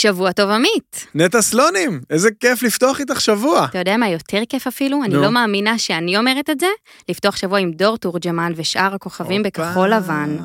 שבוע טוב עמית. נטע סלונים, איזה כיף לפתוח איתך שבוע. אתה יודע מה יותר כיף אפילו? אני. לא מאמינה שאני אומרת את זה, לפתוח שבוע עם דור תורג'מן ושאר הכוכבים בכחול לבן,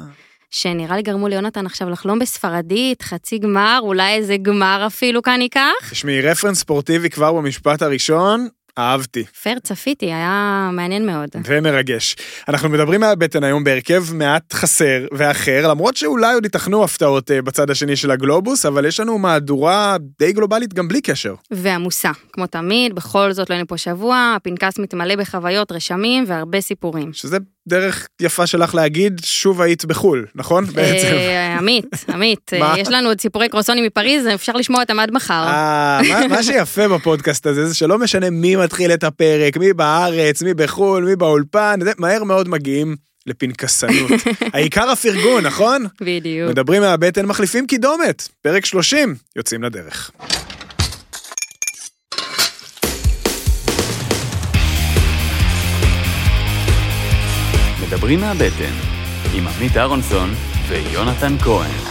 שנראה לי גרמו ליונתן עכשיו לחלום בספרדית, חצי גמר, אולי איזה גמר אפילו כאן ייקח. תשמעי, רפרנס ספורטיבי כבר במשפט הראשון, אהבתי. פייר צפיתי, היה מעניין מאוד. ומרגש. אנחנו מדברים מהבטן היום בהרכב מעט חסר ואחר, למרות שאולי עוד ייתכנו הפתעות אה, בצד השני של הגלובוס, אבל יש לנו מהדורה די גלובלית גם בלי קשר. ועמוסה, כמו תמיד, בכל זאת לא היינו פה שבוע, הפנקס מתמלא בחוויות, רשמים והרבה סיפורים. שזה דרך יפה שלך להגיד, שוב היית בחו"ל, נכון? בעצם. אה, עמית, עמית, מה? אה, יש לנו עוד סיפורי קרוסונים מפריז, אפשר לשמוע אותם עד מחר. אה, מה- שיפה בפודקאסט הזה זה שלא משנה מי מתחיל את הפרק, מי בארץ, מי בחו"ל, מי באולפן, מהר מאוד מגיעים לפנקסנות. העיקר הפרגון, נכון? בדיוק. מדברים מהבטן, מחליפים קידומת. פרק 30, יוצאים לדרך. מדברים מהבטן, עם עמית אהרונסון ויונתן כהן.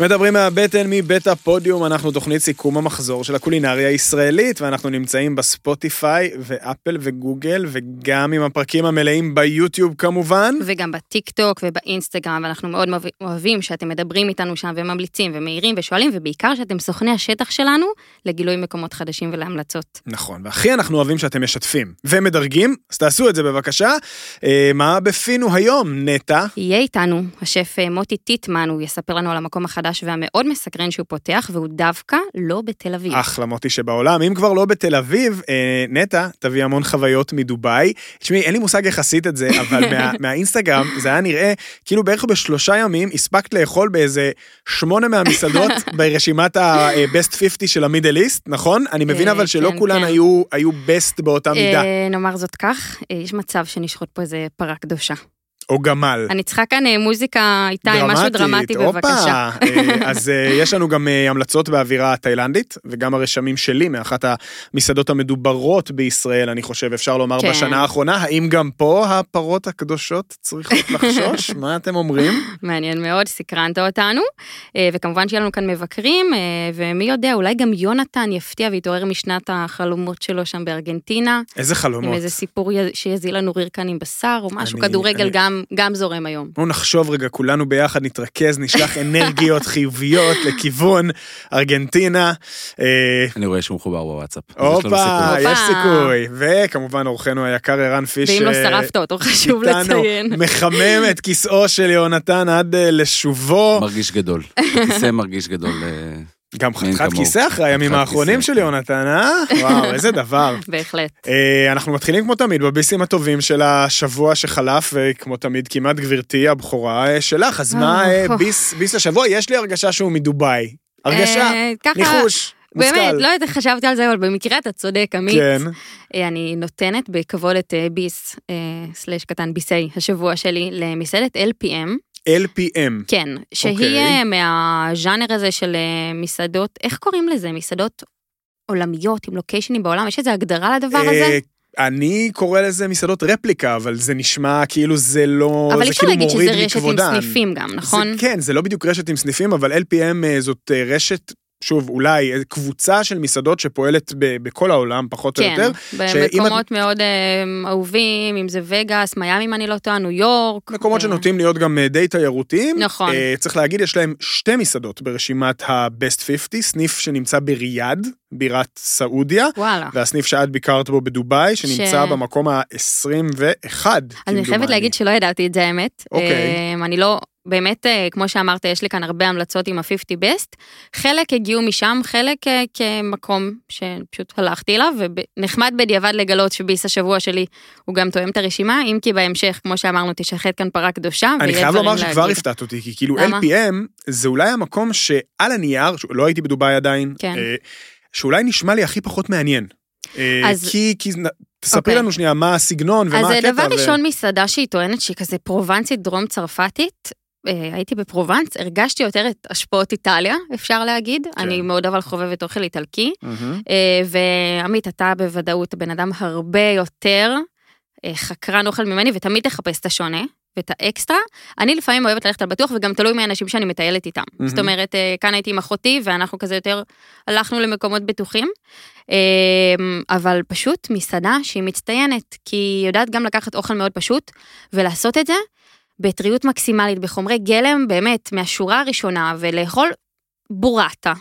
מדברים מהבטן מבית הפודיום, אנחנו תוכנית סיכום המחזור של הקולינריה הישראלית, ואנחנו נמצאים בספוטיפיי ואפל וגוגל, וגם עם הפרקים המלאים ביוטיוב כמובן. וגם בטיק טוק ובאינסטגרם, ואנחנו מאוד אוהב- אוהבים שאתם מדברים איתנו שם וממליצים ומעירים ושואלים, ובעיקר שאתם סוכני השטח שלנו לגילוי מקומות חדשים ולהמלצות. נכון, והכי אנחנו אוהבים שאתם משתפים ומדרגים, אז תעשו את זה בבקשה. אה, מה בפינו היום, נטע? יהיה איתנו השף אה, מוטי טיטמן, הוא יספר לנו על המקום החדש והמאוד מסקרן שהוא פותח, והוא דווקא לא בתל אביב. אחלה מוטי שבעולם, אם כבר לא בתל אביב, אה, נטע תביא המון חוויות מדובאי. תשמעי, אין לי מושג איך עשית את זה, אבל מה, מהאינסטגרם זה היה נראה כאילו בערך בשלושה ימים הספקת לאכול באיזה שמונה מהמסעדות ברשימת ה-best 50 של המידל איסט, נכון? אני מבין אה, אבל שלא כן, כולן כן. היו, היו best באותה מידה, אה, נאמר זאת כך, אה, יש מצב שנשחוט פה איזה פרה קדושה. או גמל. אני צריכה כאן אה, מוזיקה איתה, משהו דרמטי בבקשה. הופה. אה, אז אה, יש לנו גם המלצות באווירה התאילנדית, וגם הרשמים שלי מאחת המסעדות המדוברות בישראל, אני חושב, אפשר לומר, כן. בשנה האחרונה. האם גם פה הפרות הקדושות צריכות לחשוש? מה אתם אומרים? מעניין מאוד, סקרנת אותנו. וכמובן שיהיה לנו כאן מבקרים, ומי יודע, אולי גם יונתן יפתיע ויתעורר משנת החלומות שלו שם בארגנטינה, איזה עם חלומות. איזה סיפור שיזיל לנו ריר כאן עם בשר, או משהו, אני- כדורגל אני- גם, גם זורם היום. בואו נחשוב רגע, כולנו ביחד נתרכז, נשלח אנרגיות חיוביות לכיוון ארגנטינה. אה, אני רואה שהוא מחובר בוואטסאפ. הופה. יש סיכוי. וכמובן אורחנו היקר ערן פיש. ואם לא אה, שרפת אותו, חשוב לציין. מחמם את כיסאו של יהונתן עד אה, לשובו. מרגיש גדול. הכיסא מרגיש גדול. גם חתיכת. כיסא אחרי הימים האחרונים של. יונתן, אה? וואו, איזה דבר. בהחלט. אה, אנחנו מתחילים כמו תמיד בביסים הטובים של השבוע שחלף, וכמו תמיד כמעט גברתי הבכורה אה, שלך, אז מה אה, ביס השבוע? יש לי הרגשה שהוא מדובאי. הרגשה, ניחוש, באמת, מושכל. לא יודעת איך חשבתי על זה, אבל במקרה אתה צודק, עמית. כן, אני נותנת בכבוד את ביס, סלש קטן ביסי, השבוע שלי, למסעדת LPM. LPM. כן, שהיא אוקיי. אה, מהז'אנר הזה של אה, מסעדות, איך קוראים לזה? מסעדות עולמיות עם לוקיישנים בעולם? יש איזו הגדרה לדבר הזה? אה, אני קורא לזה מסעדות רפליקה, אבל זה נשמע כאילו זה לא, אבל אי אפשר כאילו להגיד שזה רשת עם מכבודן. סניפים גם, נכון? זה, כן, זה לא בדיוק רשת עם סניפים, אבל LPM זאת רשת, שוב, אולי קבוצה של מסעדות שפועלת ב- בכל העולם, פחות או כן, יותר. שאם במקומות מאוד אה, אהובים, אם זה וגאס, מיאמי אם אני לא טועה, ניו יורק. מקומות אה, שנוטים להיות גם אה, די תיירותיים. נכון. אה, צריך להגיד, יש להם שתי מסעדות ברשימת ה-Best 50, סניף שנמצא בריאד, בירת סעודיה, וואלה. והסניף שאת ביקרת בו בדובאי, שנמצא ש- במקום ה-21. אז אני חייבת להגיד שלא ידעתי את זה האמת. אוקיי. אה, אני לא, באמת, אה, כמו שאמרת, יש לי כאן הרבה המלצות עם ה-50 best. חלק הגיעו משם, חלק אה, כמקום שפשוט הלכתי אליו, ונחמד בדיעבד לגלות שביס השבוע שלי הוא גם תואם את הרשימה, אם כי בהמשך, כמו שאמרנו, תשחט כאן פרה קדושה, אני חייב לומר שכבר. הפתעת אותי, כי כאילו למה? LPM זה אולי המקום שעל הנייר, לא הייתי בדובאי עדיין, כן. אה, שאולי נשמע לי הכי פחות מעניין. אה, אז- כי, כי תספרי אוקיי. לנו שנייה מה הסגנון ומה אז הקטע. אה, דבר ו- ראשון, מסעדה שהיא טוענת שהיא כזה פרובנסית דרום צרפתית. אה, הייתי בפרובנס, הרגשתי יותר את השפעות איטליה, אפשר להגיד. כן. אני מאוד אבל חובבת אוכל איטלקי. אה, ועמית, אתה בוודאות בן אדם הרבה יותר אה, חקרן אוכל ממני, ותמיד תחפש את השונה. ואת האקסטרה. אני לפעמים אוהבת ללכת על בטוח, וגם תלוי מהאנשים שאני מטיילת איתם. מהמם. זאת אומרת, אה, כאן הייתי עם אחותי, ואנחנו כזה יותר הלכנו למקומות בטוחים. אה, אבל פשוט מסעדה שהיא מצטיינת, כי היא יודעת גם לקחת אוכל מאוד פשוט, ולעשות את זה בטריות מקסימלית, בחומרי גלם באמת מהשורה הראשונה, ולאכול בורטה.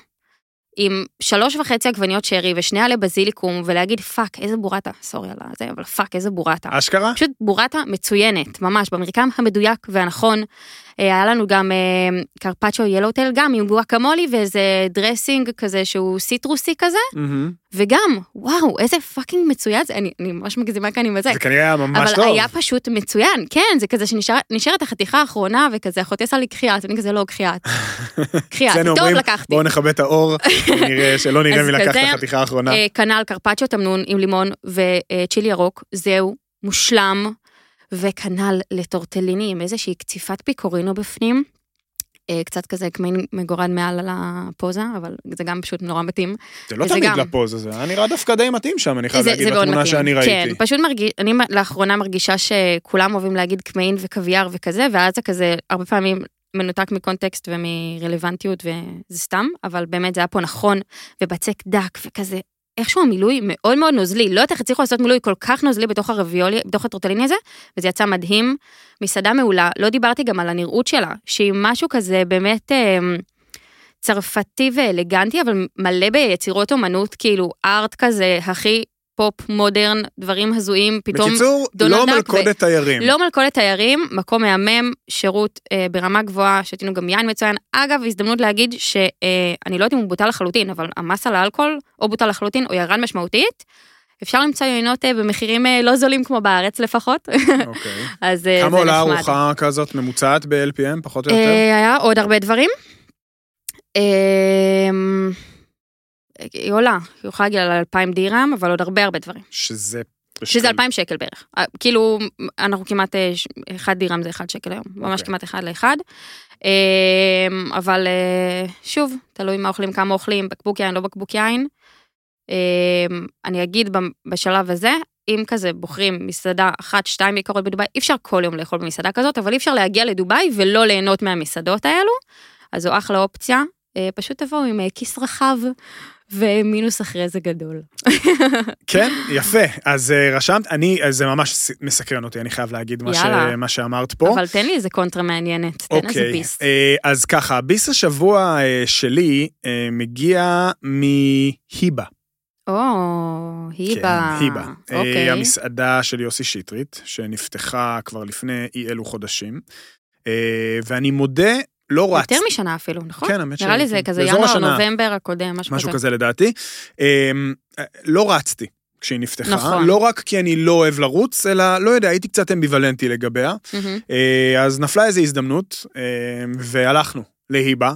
עם שלוש וחצי עגבניות שרי ושני עלי בזיליקום, ולהגיד fuck, איזה בורטה, sorry על זה, אבל fuck, איזה בורטה. אשכרה? פשוט בורטה מצוינת, ממש, במרקם המדויק והנכון. אה, היה לנו גם אה, קרפצ'ו yellowtail, גם עם גואקמולי ואיזה dressing כזה שהוא סיטרוסי כזה. וגם, וואו, איזה fucking מצוין זה, אני, אני ממש מגזימה כאן עם הזה. זה כנראה היה ממש אבל טוב. היה פשוט מצוין, כן, זה כזה שנשארת החתיכה האחרונה, וכזה אחותי עשה לי קחי את, אני כזה לא קחי את. קחי את, טוב אומרים, לקחתי. בואו נכבה את האור, נראה שלא נראה מי לקח את החתיכה האחרונה. אה, כנ"ל קרפצ'ו תמנון עם לימון וצ'ילי ירוק, זהו, מושלם. וכנ"ל לטורטליני עם איזושהי קציפת פיקורינו בפנים. אה, קצת כזה כמין מגורד מעל על הפוזה, אבל זה גם פשוט נורא מתאים. זה לא תמיד גם- לפוז הזה, היה נראה דווקא די מתאים שם, אני חייב זה, להגיד, זה מתאים. שאני כן, ראיתי. פשוט מרגיש, אני לאחרונה מרגישה שכולם אוהבים להגיד כמהין וקוויאר וכזה, ואז זה כזה הרבה פעמים מנותק מקונטקסט ומרלוונטיות וזה סתם, אבל באמת זה היה פה נכון, ובצק דק וכזה. איכשהו המילוי מאוד מאוד נוזלי, לא יודעת איך הצליחו לעשות מילוי כל כך נוזלי בתוך הרביולי, בתוך הטורטליני הזה, וזה יצא מדהים. מסעדה מעולה, לא דיברתי גם על הנראות שלה, שהיא משהו כזה באמת אה, צרפתי ואלגנטי, אבל מלא ביצירות אומנות, כאילו art כזה, הכי pop, modern, דברים הזויים, פתאום בקיצור, דונלד לא דאק מלכודת תיירים. לא מלכודת תיירים, מקום מהמם, שירות אה, ברמה גבוהה, שתינו גם יין מצוין. אגב, הזדמנות להגיד שאני אה, לא יודעת אם הוא בוטל לחלוטין, אבל המס על האלכוהול או בוטל לחלוטין או ירד משמעותית. אפשר למצוא יינות אה, במחירים אה, לא זולים כמו בארץ לפחות, אוקיי. אז אה, כמה זה עולה נחמד. ארוחה כזאת ממוצעת ב-LPM, פחות או יותר? אה, היה עוד הרבה דברים. היא עולה, היא יכולה להגיע ל-2,000 דירם, אבל עוד הרבה הרבה דברים. שזה... שזה 2,000 שקל בערך. אה, כאילו, אנחנו כמעט, אה, אחד דירם זה אחד שקל היום, ממש אוקיי. כמעט אחד לאחד. אה, אבל אה, שוב, תלוי מה אוכלים, כמה אוכלים, בקבוק יין, לא בקבוק יין. אה, אני אגיד בשלב הזה, אם כזה בוחרים מסעדה אחת, שתיים יקרות בדובאי, אי אפשר כל יום לאכול במסעדה כזאת, אבל אי אפשר להגיע לדובאי ולא ליהנות מהמסעדות האלו, אז זו אחלה אופציה. פשוט תבואו עם כיס רחב ומינוס אחרי זה גדול. כן, יפה. אז אה, רשמת, אני, אז זה ממש מסקרן אותי, אני חייב להגיד מה ש-. מה שאמרת פה. אבל תן לי איזה קונטרה מעניינת, תן איזה אוקיי, ביס. אה, אז ככה, הביס השבוע אה, שלי אה, מגיע מהיבה. או, היבה. כן, היבה. אה, אוקיי. המסעדה של יוסי שטרית, שנפתחה כבר לפני אי אלו חודשים. אה, ואני מודה, לא רצתי. יותר משנה אפילו, נכון? כן, האמת נראה לי ש- זה כזה ינואר, השנה. נובמבר הקודם, משהו משהו כזה. כזה לדעתי. אמ, לא רצתי כשהיא נפתחה, נכון. לא רק כי אני לא אוהב לרוץ, אלא, לא יודע, הייתי קצת אמביוולנטי לגביה. אה, אז נפלה איזו הזדמנות, אה, והלכנו להיבה,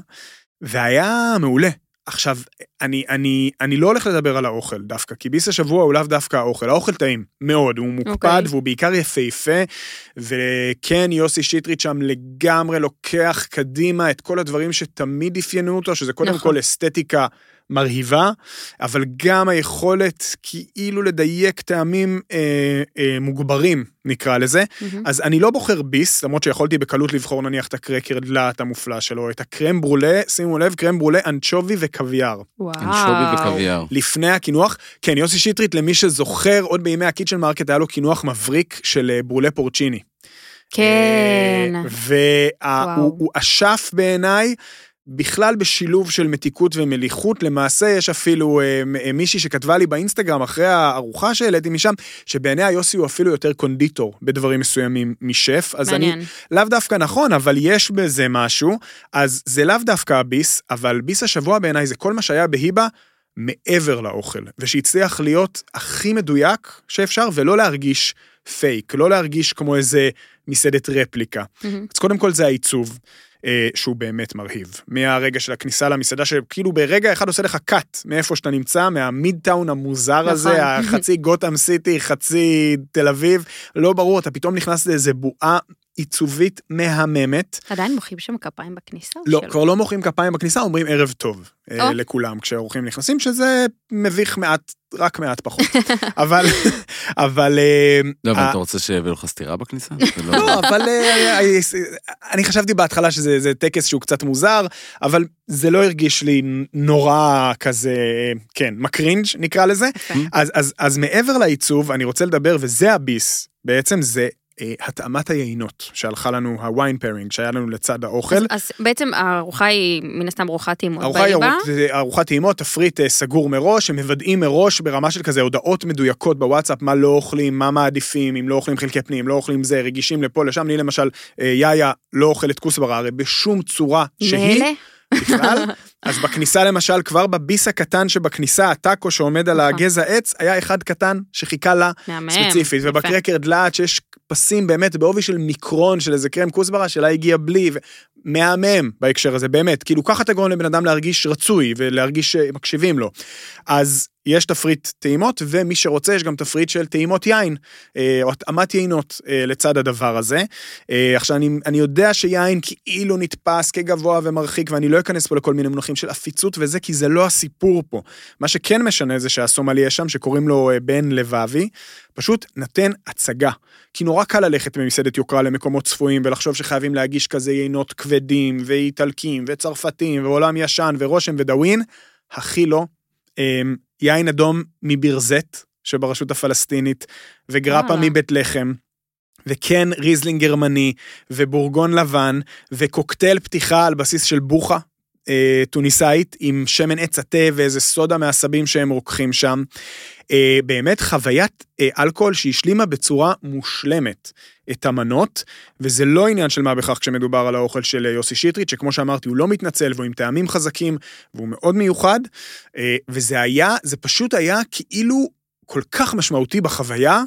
והיה מעולה. עכשיו, אני, אני, אני לא הולך לדבר על האוכל דווקא, כי ביס השבוע הוא לאו דווקא האוכל. האוכל טעים, מאוד, הוא מוקפד אוקיי. והוא בעיקר יפהפה, וכן, יוסי שטרית שם לגמרי לוקח קדימה את כל הדברים שתמיד אפיינו אותו, שזה קודם נכון. כל אסתטיקה מרהיבה, אבל גם היכולת כאילו לדייק טעמים אה, אה, מוגברים, נקרא לזה. מהמם. אז אני לא בוחר ביס, למרות שיכולתי בקלות לבחור נניח את הקרקר דלעת המופלא שלו, את הקרם ברולה, שימו לב, קרם ברולה, אנצ'ובי וקוויאר. וואו. אנשובי וקוויאר. לפני הקינוח, כן, יוסי שטרית, למי שזוכר, עוד בימי הקיצ'ן מרקט היה לו קינוח מבריק של אה, ברולה פורצ'יני. כן. והוא וואו. הוא אשף בעיניי. בכלל בשילוב של מתיקות ומליחות, למעשה יש אפילו אה, מישהי שכתבה לי באינסטגרם אחרי הארוחה שהעליתי משם, שבעיניה יוסי הוא אפילו יותר קונדיטור בדברים מסוימים משף, אז אני מעניין. לאו דווקא נכון, אבל יש בזה משהו, אז זה לאו דווקא הביס, אבל ביס השבוע בעיניי זה כל מה שהיה בהיבה מעבר לאוכל, ושהצליח להיות הכי מדויק שאפשר, ולא להרגיש פייק, לא להרגיש כמו איזה מסעדת רפליקה. מהמם. אז קודם כל זה העיצוב. אה, שהוא באמת מרהיב. מהרגע של הכניסה למסעדה, שכאילו ברגע אחד עושה לך קאט מאיפה שאתה נמצא, מהמידטאון המוזר הזה, נכון. החצי גותם סיטי, חצי תל אביב, לא ברור, אתה פתאום נכנס לאיזה בועה עיצובית מהממת. עדיין מוחאים שם כפיים בכניסה? לא, שלא? כבר לא מוחאים כפיים בכניסה, אומרים ערב טוב או. לכולם כשאורחים נכנסים, שזה מביך מעט, רק מעט פחות. אבל, אבל... אה, לא, אבל אתה רוצה שיביאו לך סטירה בכניסה? זה לא, אבל אה, אני חשבתי בהתחלה שזה זה טקס שהוא קצת מוזר, אבל זה לא הרגיש לי נורא כזה, כן, מקרינג' נקרא לזה. אז, אז, אז מעבר לעיצוב, אני רוצה לדבר, וזה הביס, בעצם זה התאמת היינות שהלכה לנו, ה wine pairing שהיה לנו לצד האוכל. אז, אז בעצם הארוחה היא מן הסתם ארוחת טעימות ארוחה היא. ארוחת- טעימות, תפריט אה, סגור מראש, שמוודאים מראש ברמה של כזה הודעות מדויקות בוואטסאפ, מה לא אוכלים, מה מעדיפים, אם לא אוכלים חלקי פנים, לא אוכלים זה, רגישים לפה, לשם. אני למשל, אה, יאיה לא אוכלת כוסברה, הרי בשום צורה שהיא? בכלל. אז בכניסה למשל, כבר בביס הקטן שבכניסה, הטאקו שעומד על נכון. הגזע עץ, היה אחד קטן שחיכה לה מהמם. ספציפית. ובקרקר דלעת שיש פסים באמת בעובי של מיקרון של איזה קרם כוסברה שלה הגיע בלי, ומהמם בהקשר הזה, באמת, כאילו ככה אתה גורם לבן אדם להרגיש רצוי ולהרגיש שמקשיבים לו. אז יש תפריט טעימות, ומי שרוצה יש גם תפריט של טעימות יין, אה, או התאמת יינות אה, לצד הדבר הזה. אה, עכשיו אני, אני יודע שיין כאילו נתפס כגבוה ומרחיק, ואני לא אכנס פה לכל מיני מונחים של עפיצות וזה, כי זה לא הסיפור פה. מה שכן משנה זה שהסומלי יש שם, שקוראים לו אה, בן לבבי, פשוט נתן הצגה. כי נורא קל ללכת במסעדת יוקרה למקומות צפויים ולחשוב שחייבים להגיש כזה יינות כבדים ואיטלקים וצרפתים ועולם ישן ורושם ודאווין, הכי לא. אמ, יין אדום מבירזית שברשות הפלסטינית וגרפה וואלה. מבית לחם. וכן ריזלינג גרמני ובורגון לבן וקוקטייל פתיחה על בסיס של בוכה אה, טוניסאית עם שמן עץ התה ואיזה סודה מעשבים שהם רוקחים שם. אה, באמת חוויית אה, אלכוהול שהשלימה בצורה מושלמת את המנות, וזה לא עניין של מה בכך כשמדובר על האוכל של אה, יוסי שטרית, שכמו שאמרתי, הוא לא מתנצל והוא עם טעמים חזקים והוא מאוד מיוחד, אה, וזה היה, זה פשוט היה כאילו כל כך משמעותי בחוויה.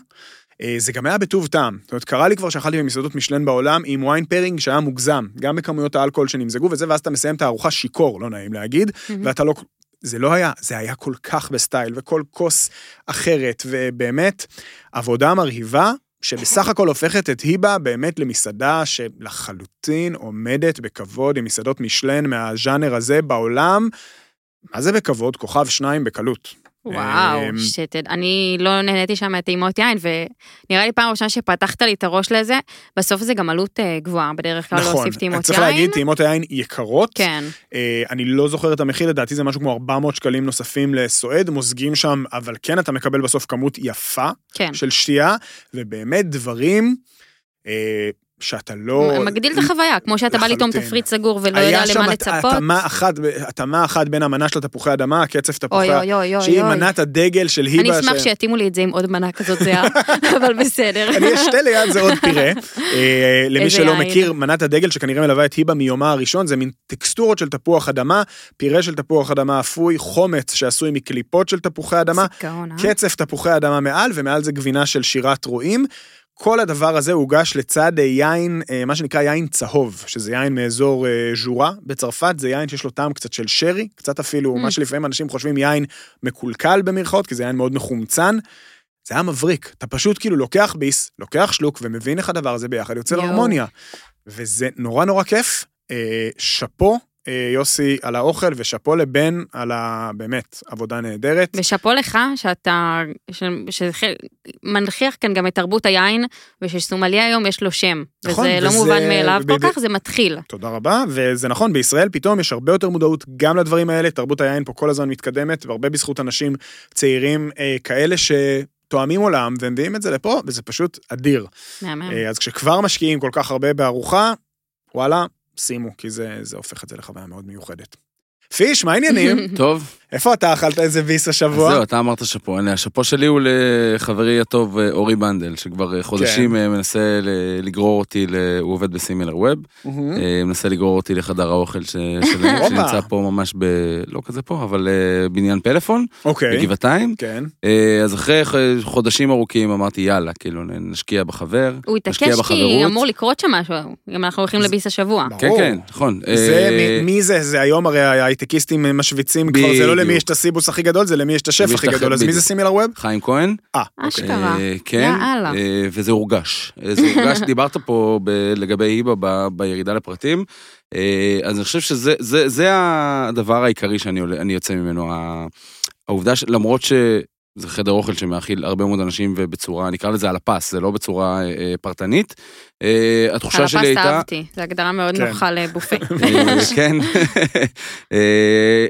אה, זה גם היה בטוב טעם. זאת אומרת, קרה לי כבר שאכלתי במסעדות משלן בעולם עם וויין פארינג שהיה מוגזם, גם בכמויות האלכוהול שנמזגו וזה, ואז אתה מסיים את הארוחה שיכור, לא נעים להגיד, ואתה לא... זה לא היה, זה היה כל כך בסטייל, וכל כוס אחרת, ובאמת, עבודה מרהיבה, שבסך הכל הופכת את היבה באמת למסעדה שלחלוטין עומדת בכבוד עם מסעדות משלן מהז'אנר הזה בעולם. מה זה בכבוד? כוכב שניים בקלות. וואו, אמ, שתד... אני לא נהניתי שם מטעימות יין, ונראה לי פעם ראשונה שפתחת לי את הראש לזה, בסוף זה גם עלות אה, גבוהה, בדרך כלל נכון, להוסיף טעימות יין. צריך להגיד, טעימות היין יקרות. כן, אה, אני לא זוכר את המחיר, לדעתי זה משהו כמו 400 שקלים נוספים לסועד, מוזגים שם, אבל כן, אתה מקבל בסוף כמות יפה כן. של שתייה, ובאמת דברים אה, שאתה לא... מגדיל את החוויה, כמו שאתה בא לטעום. תפריט סגור ולא יודע היה שם למה לצפות. התאמה אחת, התאמה אחת בין המנה של התפוחי אדמה, קצף תפוחי, אוי אוי אוי שהיא. מנת הדגל של היבה. אני אשמח שיתאימו לי את זה עם עוד מנה כזאת זהה, אבל בסדר. אני אשתה ליד זה עוד פירה. אה, למי שלא. מכיר, מנת הדגל שכנראה מלווה את היבה מיומה הראשון, זה מין טקסטורות של תפוח אדמה, פירה של תפוח אדמה אפוי, חומץ שעשוי מקליפות של תפוחי אדמה, אה? קצף תפוחי אדמה מעל, ומעל זה גבינה של שירת רועים. כל הדבר הזה הוגש לצד יין, אה, מה שנקרא יין צהוב, שזה יין מאזור אה, ז'ורה בצרפת, זה יין שיש לו טעם קצת של שרי, קצת אפילו, Mm. מה שלפעמים אנשים חושבים יין מקולקל במרכאות, כי זה יין מאוד מחומצן. זה היה מבריק, אתה פשוט כאילו לוקח ביס, לוקח שלוק ומבין איך הדבר הזה ביחד יוצר. הרמוניה. וזה נורא נורא כיף. אה, שאפו, יוסי, על האוכל, ושאפו לבן על ה... באמת, עבודה נהדרת. ושאפו לך שאתה, ש- שזה חלק- מנכיח כאן גם את תרבות היין, ושסומליה היום יש לו שם. נכון, וזה לא וזה- מובן מאליו כל וב- כך, זה מתחיל. תודה רבה, וזה נכון, בישראל פתאום יש הרבה יותר מודעות גם לדברים האלה, תרבות היין פה כל הזמן מתקדמת, והרבה בזכות אנשים צעירים אה, כאלה שתואמים עולם ומביאים את זה לפה, וזה פשוט אדיר. מהמם. אה, אז כשכבר משקיעים כל כך הרבה בארוחה, וואלה, שימו, כי זה, זה הופך את זה לחוויה מאוד מיוחדת. פיש, מה העניינים? טוב, איפה אתה אכלת איזה ביס אז השבוע? זהו, אתה אמרת שאפו. השאפו שלי הוא לחברי הטוב אה, אורי בנדל, שכבר אה, חודשים כן. אה, מנסה לגרור אותי, ל- הוא עובד בסימילר ווב. אה, מנסה לגרור אותי לחדר האוכל ש- שלהם, הופה. שנמצא פה ממש ב... לא כזה פה, אבל בניין פלאפון, אוקיי, בגבעתיים. כן. אז אחרי חודשים ארוכים אמרתי, יאללה, כאילו, נשקיע בחבר. הוא התעקש כי בחברות. אמור לקרות שם משהו, אם אנחנו הולכים זה- לביס השבוע. כן, ברור. כן, נכון. זה, מי, מי זה? זה היום הרי ההייטקיסטים משוויצים, כבר זה לא. למי יש את הסיבוס הכי גדול, זה למי יש את השף הכי גדול, אז מי זה. סימילר ווב? חיים כהן. אה, אשכרה. אה, כן, יאללה. אה, וזה הורגש. אה, זה הורגש, דיברת פה לגבי היבה בירידה לפרטים, אה, אז אני חושב שזה זה, זה הדבר העיקרי שאני יוצא ממנו. העובדה שלמרות שזה חדר אוכל שמאכיל הרבה מאוד אנשים ובצורה, נקרא לזה על הפס, זה לא בצורה אה, אה, פרטנית, אה, התחושה על שלי הפס הייתה... אהבתי, זו הגדרה מאוד כן. נוחה לבופה. אה, כן. אה,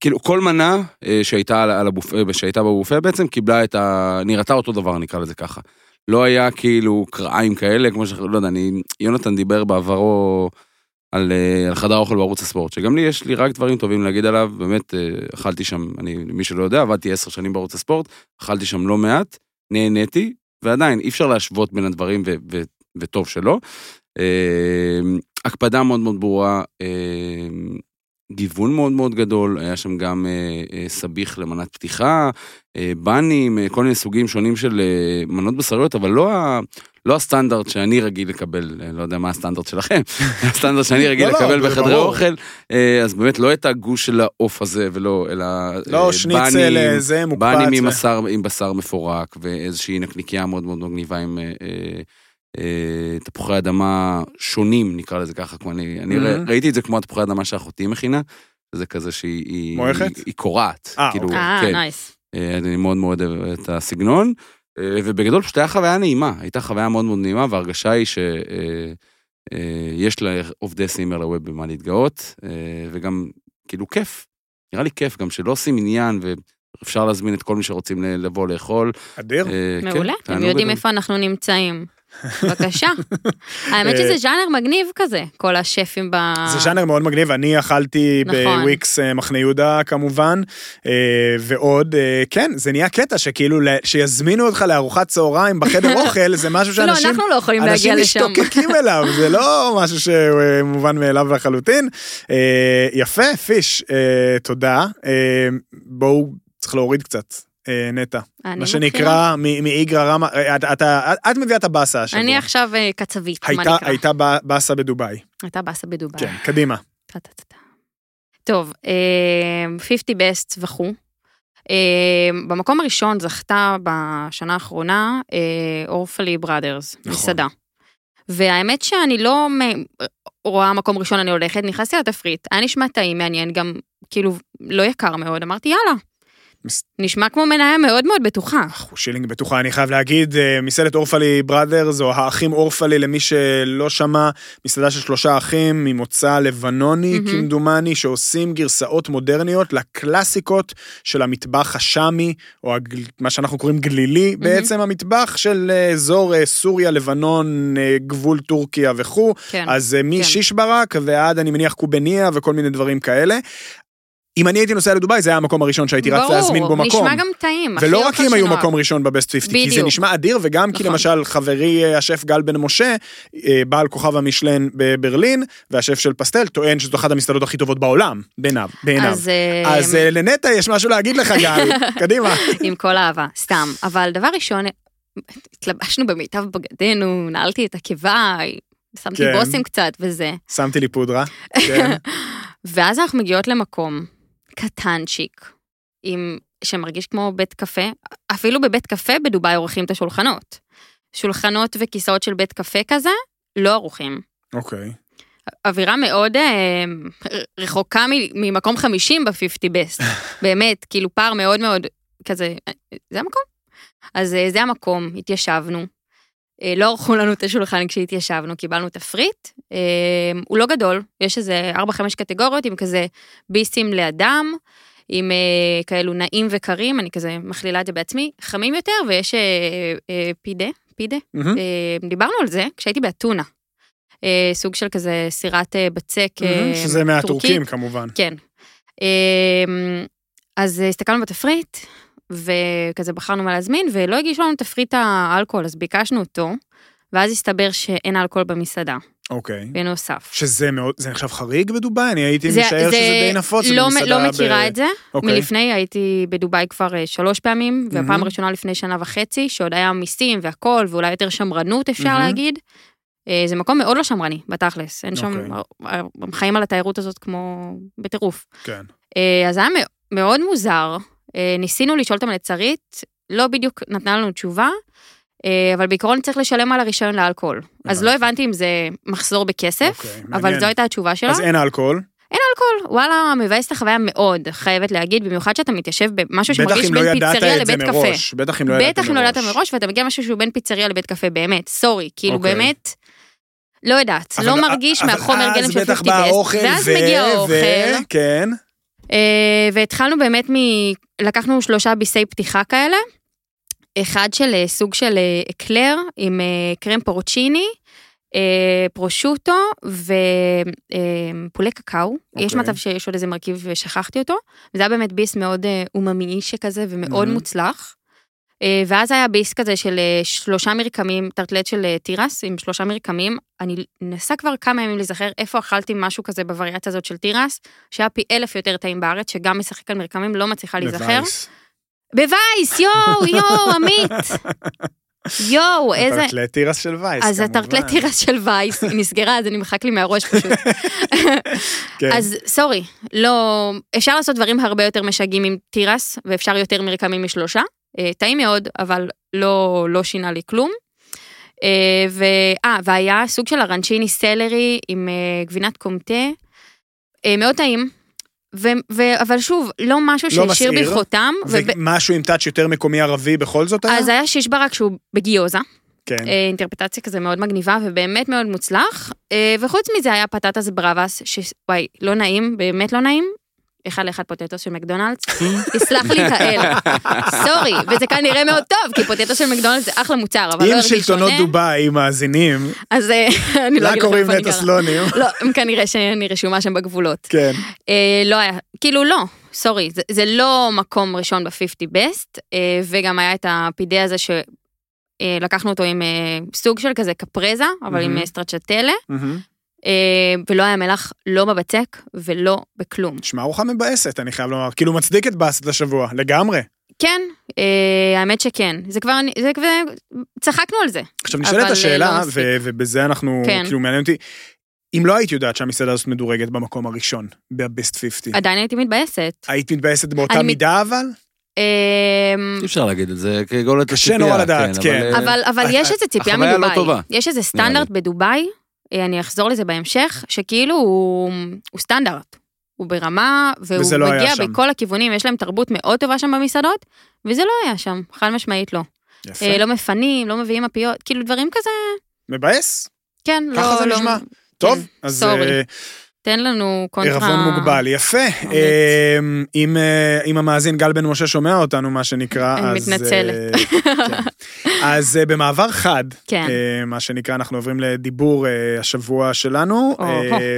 כאילו כל מנה אה, שהייתה על- על הבופה, שהייתה בבופה בעצם קיבלה את ה... נראתה אותו דבר נקרא לזה ככה. לא היה כאילו קרעיים כאלה כמו ש... לא יודע, אני... יונתן דיבר בעברו על, אה, על חדר אוכל בערוץ הספורט, שגם לי יש לי רק דברים טובים להגיד עליו, באמת אה, אכלתי שם, אני, מי שלא יודע, עבדתי עשר שנים בערוץ הספורט, אכלתי שם לא מעט, נהניתי, ועדיין אי אפשר להשוות בין הדברים ו, ו, וטוב שלא. אה, הקפדה מאוד מאוד ברורה, אה, גיוון מאוד מאוד גדול, היה שם גם אה, אה, סביח למנת פתיחה, אה, בנים, אה, כל מיני סוגים שונים של אה, מנות בשריות, אבל לא, ה, לא הסטנדרט שאני רגיל לקבל, אה, לא יודע מה הסטנדרט שלכם, הסטנדרט שאני רגיל לא, לא, לקבל זה בחדרי ברור. אוכל, אה, אז באמת לא את הגוש של העוף הזה ולא, אלא לא אה, שניצל בנים, אה, זה מוקפץ. בנים עם ו- עם בשר מפורק ואיזושהי נקניקייה מאוד מאוד מגניבה עם אה, אה, תפוחי אדמה שונים, נקרא לזה ככה, כמו אני, אני Mhm. ר- ראיתי את זה כמו התפוחי אדמה שאחותי מכינה, זה כזה שהיא היא- מועכת? היא, היא קורעת, אה, כאילו, אה, כן, nice. אה, אני מאוד מאוד אוהב את הסגנון, אה, ובגדול פשוט היה חוויה נעימה, הייתה חוויה מאוד מאוד נעימה, וההרגשה היא שיש לעובדי סימר לווב במה להתגאות, אה, וגם כאילו כיף, נראה לי כיף גם שלא עושים עניין ואפשר להזמין את כל מי שרוצים לבוא לאכול. אדיר. אה, כן, מעולה, אתם תענוג יודעים. איפה אנחנו נמצאים. בבקשה. האמת שזה ז'אנר מגניב כזה, כל השפים ב... זה ז'אנר מאוד מגניב, אני אכלתי נכון. בוויקס אה, מחנה יהודה כמובן, אה, ועוד, אה, כן, זה נהיה קטע שכאילו, שיזמינו אותך לארוחת צהריים בחדר אוכל, זה משהו לא, שאנשים... אנחנו לא יכולים להגיע אנשים לשם. משתוקקים אליו, זה לא משהו שמובן מאליו לחלוטין. אה, יפה, פיש, אה, תודה. אה, בואו, צריך להוריד קצת, אה, נטע. אני מה. שנקרא, מאיגרא רמא, אה, את- מביאה את הבאסה השבוע. אני עכשיו אה, קצבית, מה נקרא. הייתה באסה בדובאי. הייתה באסה בדובאי. כן, קדימה. טוב, אה, 50 best וכו'. אה, במקום הראשון זכתה בשנה האחרונה אה, אורפלי בראדרס, נכון. מסעדה. והאמת שאני לא רואה מקום ראשון אני הולכת, נכנסתי לתפריט, היה נשמע טעים, מעניין, גם כאילו לא יקר מאוד, אמרתי יאללה. נשמע כמו מניה מאוד מאוד בטוחה. שילינג בטוחה, אני חייב להגיד, אה, מסעדת אורפלי בראדרס, או האחים אורפלי, למי שלא שמע, מסעדה של שלושה אחים ממוצא לבנוני, מהמם. כמדומני, שעושים גרסאות מודרניות לקלאסיקות של המטבח השאמי, או הגל- מה שאנחנו קוראים גלילי, בעצם המטבח של אה, אזור אה, סוריה, לבנון, גבול טורקיה וכו'. כן. אז משישברק ועד אני מניח קובניה וכל מיני דברים כאלה. אם אני הייתי נוסע לדובאי זה היה המקום הראשון שהייתי רץ להזמין בו ברור, מקום. נשמע גם טעים. ולא רק כי הם היו. מקום ראשון בבסט 50, כי זה בדיוק. נשמע אדיר, וגם כי נכון. למשל חברי אה, השף גל בן משה, אה, בעל כוכב המשלן בברלין, והשף של פסטל, טוען שזו אחת המסעדות הכי טובות בעולם, בעיניו. בעיניו. אז אה, אז לנטע יש משהו להגיד לך, גל, קדימה. עם כל האהבה, סתם. אבל דבר ראשון, התלבשנו במיטב בגדינו, נעלתי את הקיבה, שמתי כן. בושם קצת וזה. שמתי לי פודרה. כן. ואז אנחנו מגיעות למקום קטנצ'יק, עם, שמרגיש כמו בית קפה, אפילו בבית קפה בדובאי עורכים את השולחנות. שולחנות וכיסאות של בית קפה כזה, לא ערוכים. אוקיי. אווירה מאוד אה, רחוקה מ- ממקום 50 ב-50 בסט. באמת, כאילו פער מאוד מאוד כזה, אה, זה המקום? אז אה, זה המקום, התיישבנו. אה, לא ערכו לנו את השולחן כשהתיישבנו, קיבלנו תפריט. אה, הוא לא גדול, יש איזה 4-5 קטגוריות עם כזה ביסים לאדם, עם אה, כאלו נעים וקרים, אני כזה מכלילה את זה בעצמי, חמים יותר, ויש פידה, פידה. אה, דיברנו על זה כשהייתי באתונה. סוג של כזה סירת בצק מהמם, שזה מהטורקים. כמובן. כן. אז הסתכלנו בתפריט, וכזה בחרנו מה להזמין, ולא הגישו לנו תפריט האלכוהול, אז ביקשנו אותו, ואז הסתבר שאין אלכוהול במסעדה, אוקיי. בנוסף. שזה מאוד, זה נחשב חריג בדובאי? אני הייתי זה- משער שזה די נפוץ. לא, במסעדה לא ב- מכירה את זה. אוקיי. מלפני הייתי בדובאי כבר אה, שלוש פעמים, והפעם מהמם. הראשונה לפני שנה וחצי, שעוד היה מיסים והכל, ואולי יותר שמרנות אפשר מהמם. להגיד. אה, זה מקום מאוד לא שמרני, בתכלס. אין שם, אוקיי. הם חיים על התיירות הזאת כמו בטירוף. כן. אה, אז היה מאוד מוזר. אה, ניסינו לשאול את המלצרית, לא בדיוק נתנה לנו תשובה, אה, אבל בעיקרון צריך לשלם על הרישיון לאלכוהול. אז לא הבנתי. אם זה מחזור בכסף, אוקיי, אבל. זו הייתה התשובה שלה. אז אין אלכוהול. אלכוהול, וואלה, מבאס את החוויה מאוד, חייבת להגיד, במיוחד שאתה מתיישב במשהו שמרגיש לא בין ידעת פיצריה את זה לבית קפה. מראש. בטח אם לא ידעת בטח אם לא ידעת מראש, ואתה מגיע משהו שהוא בין פיצריה לבית קפה, באמת, סורי, כאילו אוקיי. באמת, לא יודעת, אבל- לא מרגיש מהחומר גלם של אז בטח 50 בא בסט, האוכל, ואז מגיע האוכל, כן. והתחלנו באמת מ... לקחנו שלושה ביסי פתיחה כאלה, אחד של אה, סוג של אה, אקלר עם אה, קרם פורצ'יני, אה, פרושוטו ופולי קקאו. יש אוקיי. מצב שיש עוד איזה מרכיב ושכחתי אותו. וזה היה באמת ביס מאוד אה, אומאמי שכזה ומאוד מהמם. מוצלח. אה, ואז היה ביס כזה של אה, שלושה מרקמים, טרטלט של אה, תירס עם שלושה מרקמים. אני מנסה כבר כמה ימים להיזכר איפה אכלתי משהו כזה בווריאציה הזאת של תירס, שהיה פי אלף יותר טעים בארץ, שגם משחק על מרקמים, לא מצליחה להיזכר. בווייס. יואו, יואו, עמית. יואו, איזה... הטרטלט תירס של וייס, אז. הטרטלט תירס של וייס, היא נסגרה, אז זה נמחק לי מהראש פשוט. כן. אז סורי, לא... אפשר לעשות דברים הרבה יותר משגעים עם תירס, ואפשר יותר מרקמים משלושה. אה, טעים מאוד, אבל לא, לא שינה לי כלום. אה, ו... אה, והיה סוג של ארנצ'יני סלרי עם גבינת קומטה. מאוד טעים. ו... ו... אבל שוב, לא משהו לא שהשאיר בי. חותם. ומשהו עם טאץ' יותר מקומי ערבי בכל זאת היה? אז היה שיש ברק שהוא בגיוזה, כן. אינטרפטציה כזה מאוד מגניבה ובאמת מאוד מוצלח. וחוץ מזה היה פטטס בראבס, שוואי, לא נעים, באמת לא נעים. אחד לאחד פוטטוס של מקדונלדס, תסלח לי האל, סורי, וזה כנראה מאוד טוב, כי פוטטוס של מקדונלדס זה אחלה מוצר, אבל לא אם הרגיש שלטונות שונה, דובאי מאזינים, אז אה, אני לא אגיד לכם קוראים איפה אני גרה. סלונים. לא, הם כנראה שאני רשומה שם בגבולות. כן. אה, לא היה, כאילו לא, סורי, זה, לא מקום ראשון ב-50 best, אה, וגם היה את הפידה הזה שלקחנו אותו עם אה, סוג של כזה קפרזה, אבל עם. אה, סטרצ'טלה. אה, ולא היה מלח לא בבצק ולא בכלום. נשמע ארוחה מבאסת, אני חייב לומר. כאילו מצדיק את באסת השבוע, לגמרי. כן, אה, האמת שכן, זה כבר, זה כבר, צחקנו על זה. עכשיו נשאלת אה, השאלה, לא. ו- ובזה אנחנו, כן. כאילו מעניין אותי, אם לא היית יודעת שהמסעדה הזאת מדורגת במקום הראשון, בבסט 50, עדיין הייתי מתבאסת. היית מתבאסת באותה מת- מידה אבל? אה, אי אפשר להגיד את זה כגולת קשה לציפייה, נורא לדעת, כן. אה, אבל, אבל אה, יש איזה ציפייה החוויה לא מדובאי. טובה, יש איזה סטנדרט בדובאי, אה, אני אחזור לזה בהמשך, שכאילו הוא, הוא סטנדרט. הוא ברמה, והוא לא מגיע. בכל הכיוונים, יש להם תרבות מאוד טובה שם במסעדות, וזה לא היה שם, חד משמעית לא. יפה. אה, לא מפנים, לא מביאים מפיות, כאילו דברים כזה, מבאס? כן, לא... ככה זה לא, נשמע. טוב, כן, אז סורי. אה, תן לנו קונטרה... ערבון מוגבל, יפה. אמת. אה, אם אם המאזין גל בן משה שומע אותנו, מה שנקרא, אני אז... מתנצלת. אה, כן. אז אה, במעבר חד, כן. מה שנקרא, אנחנו עוברים לדיבור השבוע שלנו,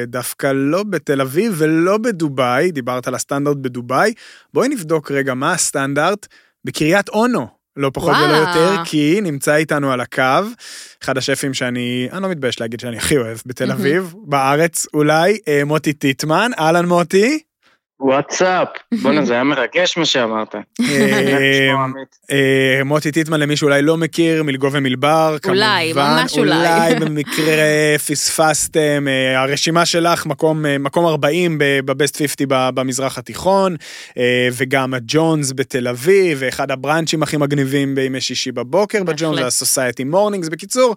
דווקא לא בתל אביב ולא בדובאי, דיברת על הסטנדרט בדובאי. בואי נבדוק רגע מה הסטנדרט בקריית אונו. לא פחות ולא. יותר, כי נמצא איתנו על הקו, אחד השפים שאני, אני לא מתבייש להגיד שאני הכי אוהב בתל. אביב, בארץ אולי, אה, מוטי טיטמן, אהלן מוטי. וואטסאפ. בואנה, זה היה מרגש מה שאמרת. אה. אה, מוטי טיטמן למי שאולי לא מכיר, מלגו ומלבר, אולי, ממש אולי. אולי במקרה פספסתם, אה, הרשימה שלך מקום, אה, מקום 40 ב- בבסט 50 ב- במזרח התיכון, וגם הג'ונס בתל אביב, ואחד הבראנצ'ים הכי מגניבים בימי שישי בבוקר בג'ונס. זה ה-Society Mornings, בקיצור.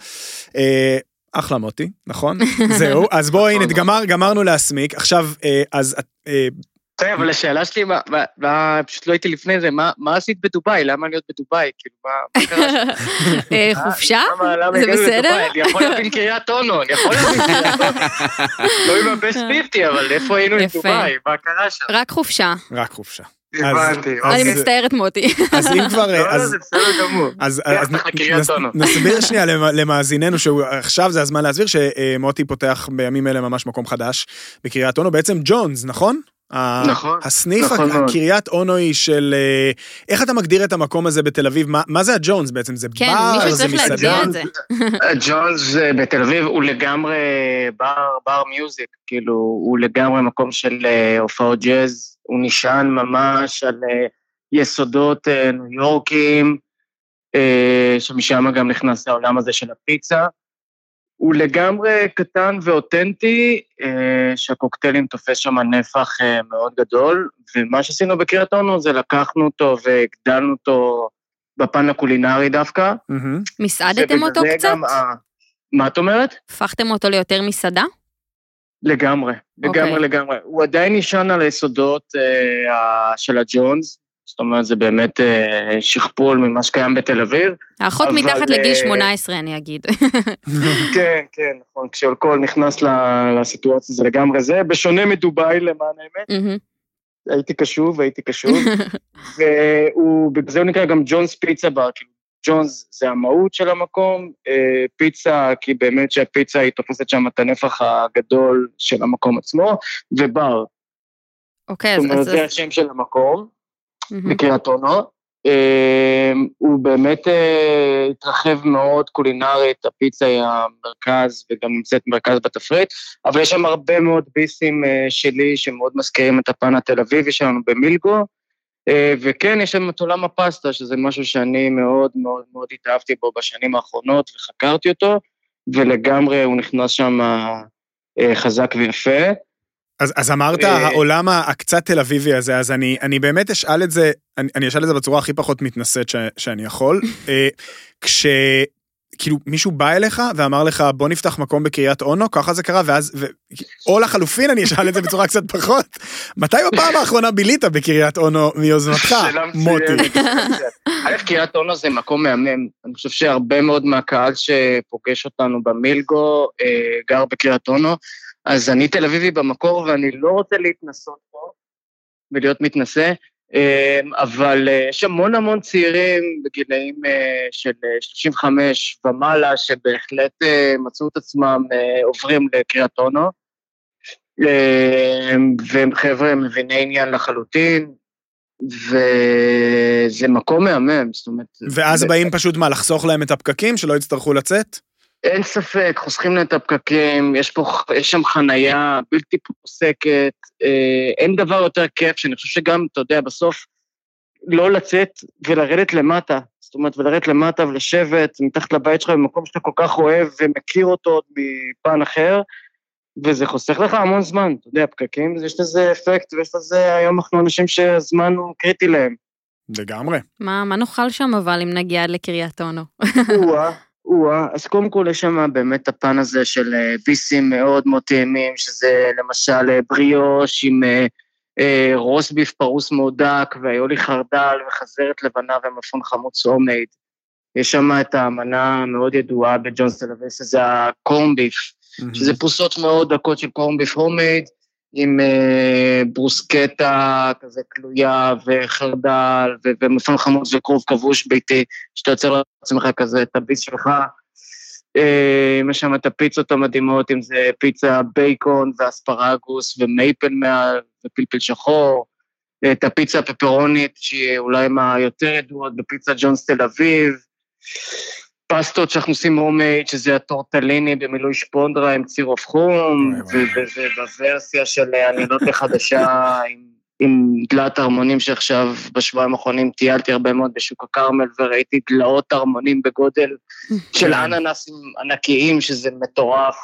אחלה מוטי, נכון? זהו, אז בואי, הנה, גמר, גמרנו להסמיק. עכשיו, אז אה, טוב, אבל השאלה שלי, מה- פשוט לא הייתי לפני זה, מה- מה עשית בדובאי? למה להיות בדובאי? כאילו, מה קרה שם? אה, חופשה? למה זה בסדר? אני יכול להבין קריית אונו, אני יכול להבין קריית אונו. לא עם הבסט 50, אבל איפה היינו עם. דובאי? מה קרה שם? רק חופשה. רק חופשה. הבנתי. אז- אני אוקיי. מצטערת מוטי. אז אם כבר, לא, לא, אז בסדר. נסביר שנייה למ- למאזיננו שעכשיו זה הזמן להסביר שמוטי פותח בימים אלה ממש מקום חדש בקריית אונו, בעצם ג'ונס, נכון? נכון, הסניף, נכון מאוד. הקריית אונו היא של... אה, איך אתה מגדיר את המקום הזה בתל אביב? מה, מה זה הג'ונס בעצם? זה כן, בר? מישהו זה צריך להגדיר מסעדה? את זה. ג'ונס אה, בתל אביב הוא לגמרי בר, בר מיוזיק, כאילו, הוא לגמרי מקום של אה, הופעות ג'אז, הוא נשען ממש על יסודות ניו יורקים, שמשם גם נכנס העולם הזה של הפיצה. הוא לגמרי קטן ואותנטי, אה, שהקוקטיילים תופס שם נפח אה, מאוד גדול, ומה שעשינו בקריית אונו זה לקחנו אותו והגדלנו אותו בפן הקולינרי דווקא. מסעדתם אותו קצת? גם ה- מה את אומרת? הפכתם אותו ליותר מסעדה? לגמרי, לגמרי, אוקיי. לגמרי. הוא עדיין נשען על היסודות אה, של הג'ונס, זאת אומרת, זה באמת אה, שכפול ממה שקיים בתל אביב. האחות אבל, מתחת לגיל אה, 18, אני אגיד. כן, כן, נכון, כשאלכוהול נכנס לסיטואציה זה לגמרי זה, בשונה מדובאי למען האמת. הייתי קשוב, הייתי קשוב, והוא, בגלל זה הוא נקרא גם ג'ונס פיצה בר, כאילו ג'ונס זה המהות של המקום, אה, פיצה, כי באמת שהפיצה היא תופסת שם את הנפח הגדול של המקום עצמו, ובר, אוקיי, זאת אז... אומרת, אז- זה השם של המקום. בקריית אונו. אה, הוא באמת אה, התרחב מאוד קולינרית, הפיצה היא המרכז וגם נמצאת מרכז בתפריט, אבל יש שם הרבה מאוד ביסים אה, שלי שמאוד מזכירים את הפן התל אביבי שלנו במילגו, אה, וכן, יש שם את עולם הפסטה, שזה משהו שאני מאוד מאוד מאוד התאהבתי בו בשנים האחרונות וחקרתי אותו, ולגמרי הוא נכנס שם חזק ויפה. אז, אז אמרת אה, העולם הקצת תל אביבי הזה, אז אני, אני באמת אשאל את זה, אני, אני אשאל את זה בצורה הכי פחות מתנשאת ש, שאני יכול. אה, כש... כאילו מישהו בא אליך ואמר לך בוא נפתח מקום בקריית אונו ככה זה קרה ואז ו... או לחלופין אני אשאל את זה בצורה קצת פחות מתי בפעם האחרונה בילית בקריית אונו מיוזמתך מוטי. א', קריית אונו זה מקום מהמם. אני חושב שהרבה מאוד מהקהל שפוגש אותנו במילגו אה, גר בקריית אונו, אז אני תל אביבי במקור ואני לא רוצה להתנסות פה ולהיות מתנשא, אה, אבל אה, יש המון המון צעירים בגילאים אה, של אה, 35 ומעלה, שבהחלט אה, מצאו את עצמם אה, עוברים לקריית אונו. אה, והם חבר'ה מביני עניין לחלוטין, וזה מקום מהמם, זאת אומרת... ואז זה- באים פשוט מה לחסוך להם את הפקקים שלא יצטרכו לצאת? אין ספק, חוסכים להם את הפקקים, יש פה, יש שם חנייה בלתי פוסקת, אה, אין דבר יותר כיף, שאני חושב שגם, אתה יודע, בסוף, לא לצאת ולרדת למטה. זאת אומרת, ולרדת למטה ולשבת מתחת לבית שלך במקום שאתה כל כך אוהב ומכיר אותו עוד מפן אחר, וזה חוסך לך המון זמן, אתה יודע, פקקים, יש לזה אפקט, ויש לזה, היום אנחנו אנשים שהזמן הוא קריטי להם. לגמרי. מה מה נאכל שם אבל אם נגיע עד לקריית אונו? או-אה, אז קודם כל יש שם באמת הפן הזה של אה, ביסים מאוד מאוד טעימים, שזה למשל אה, בריאוש עם אה, רוסביף פרוס מהודק, והיולי חרדל וחזרת לבנה ומפון חמוץ הומייד. יש שם את המנה המאוד ידועה בג'ונס תל אביב, שזה הקורנביף, שזה פרוסות מאוד דקות של קורנביף הומייד, עם אה, ברוסקטה כזה תלויה וחרדל ו- ומפון חמוץ וכרוב כבוש ביתי, שאתה יוצר לעצמך כזה את הביס שלך. אה, יש שם את הפיצות המדהימות, אם זה פיצה בייקון ואספרגוס ומייפל מעל ופלפל שחור. את הפיצה הפפרונית, שהיא אולי מהיותר ידועות בפיצה ג'ונס תל אביב. פסטות שאנחנו עושים הומייד, שזה הטורטליני במילוי שפונדרה עם צירוף חום, וואי, וואי. ובוורסיה של הנילות החדשה עם, עם דלת ארמונים שעכשיו בשבועיים האחרונים טיילתי הרבה מאוד בשוק הכרמל וראיתי דלאות ארמונים בגודל של כן. אננסים ענקיים, שזה מטורף.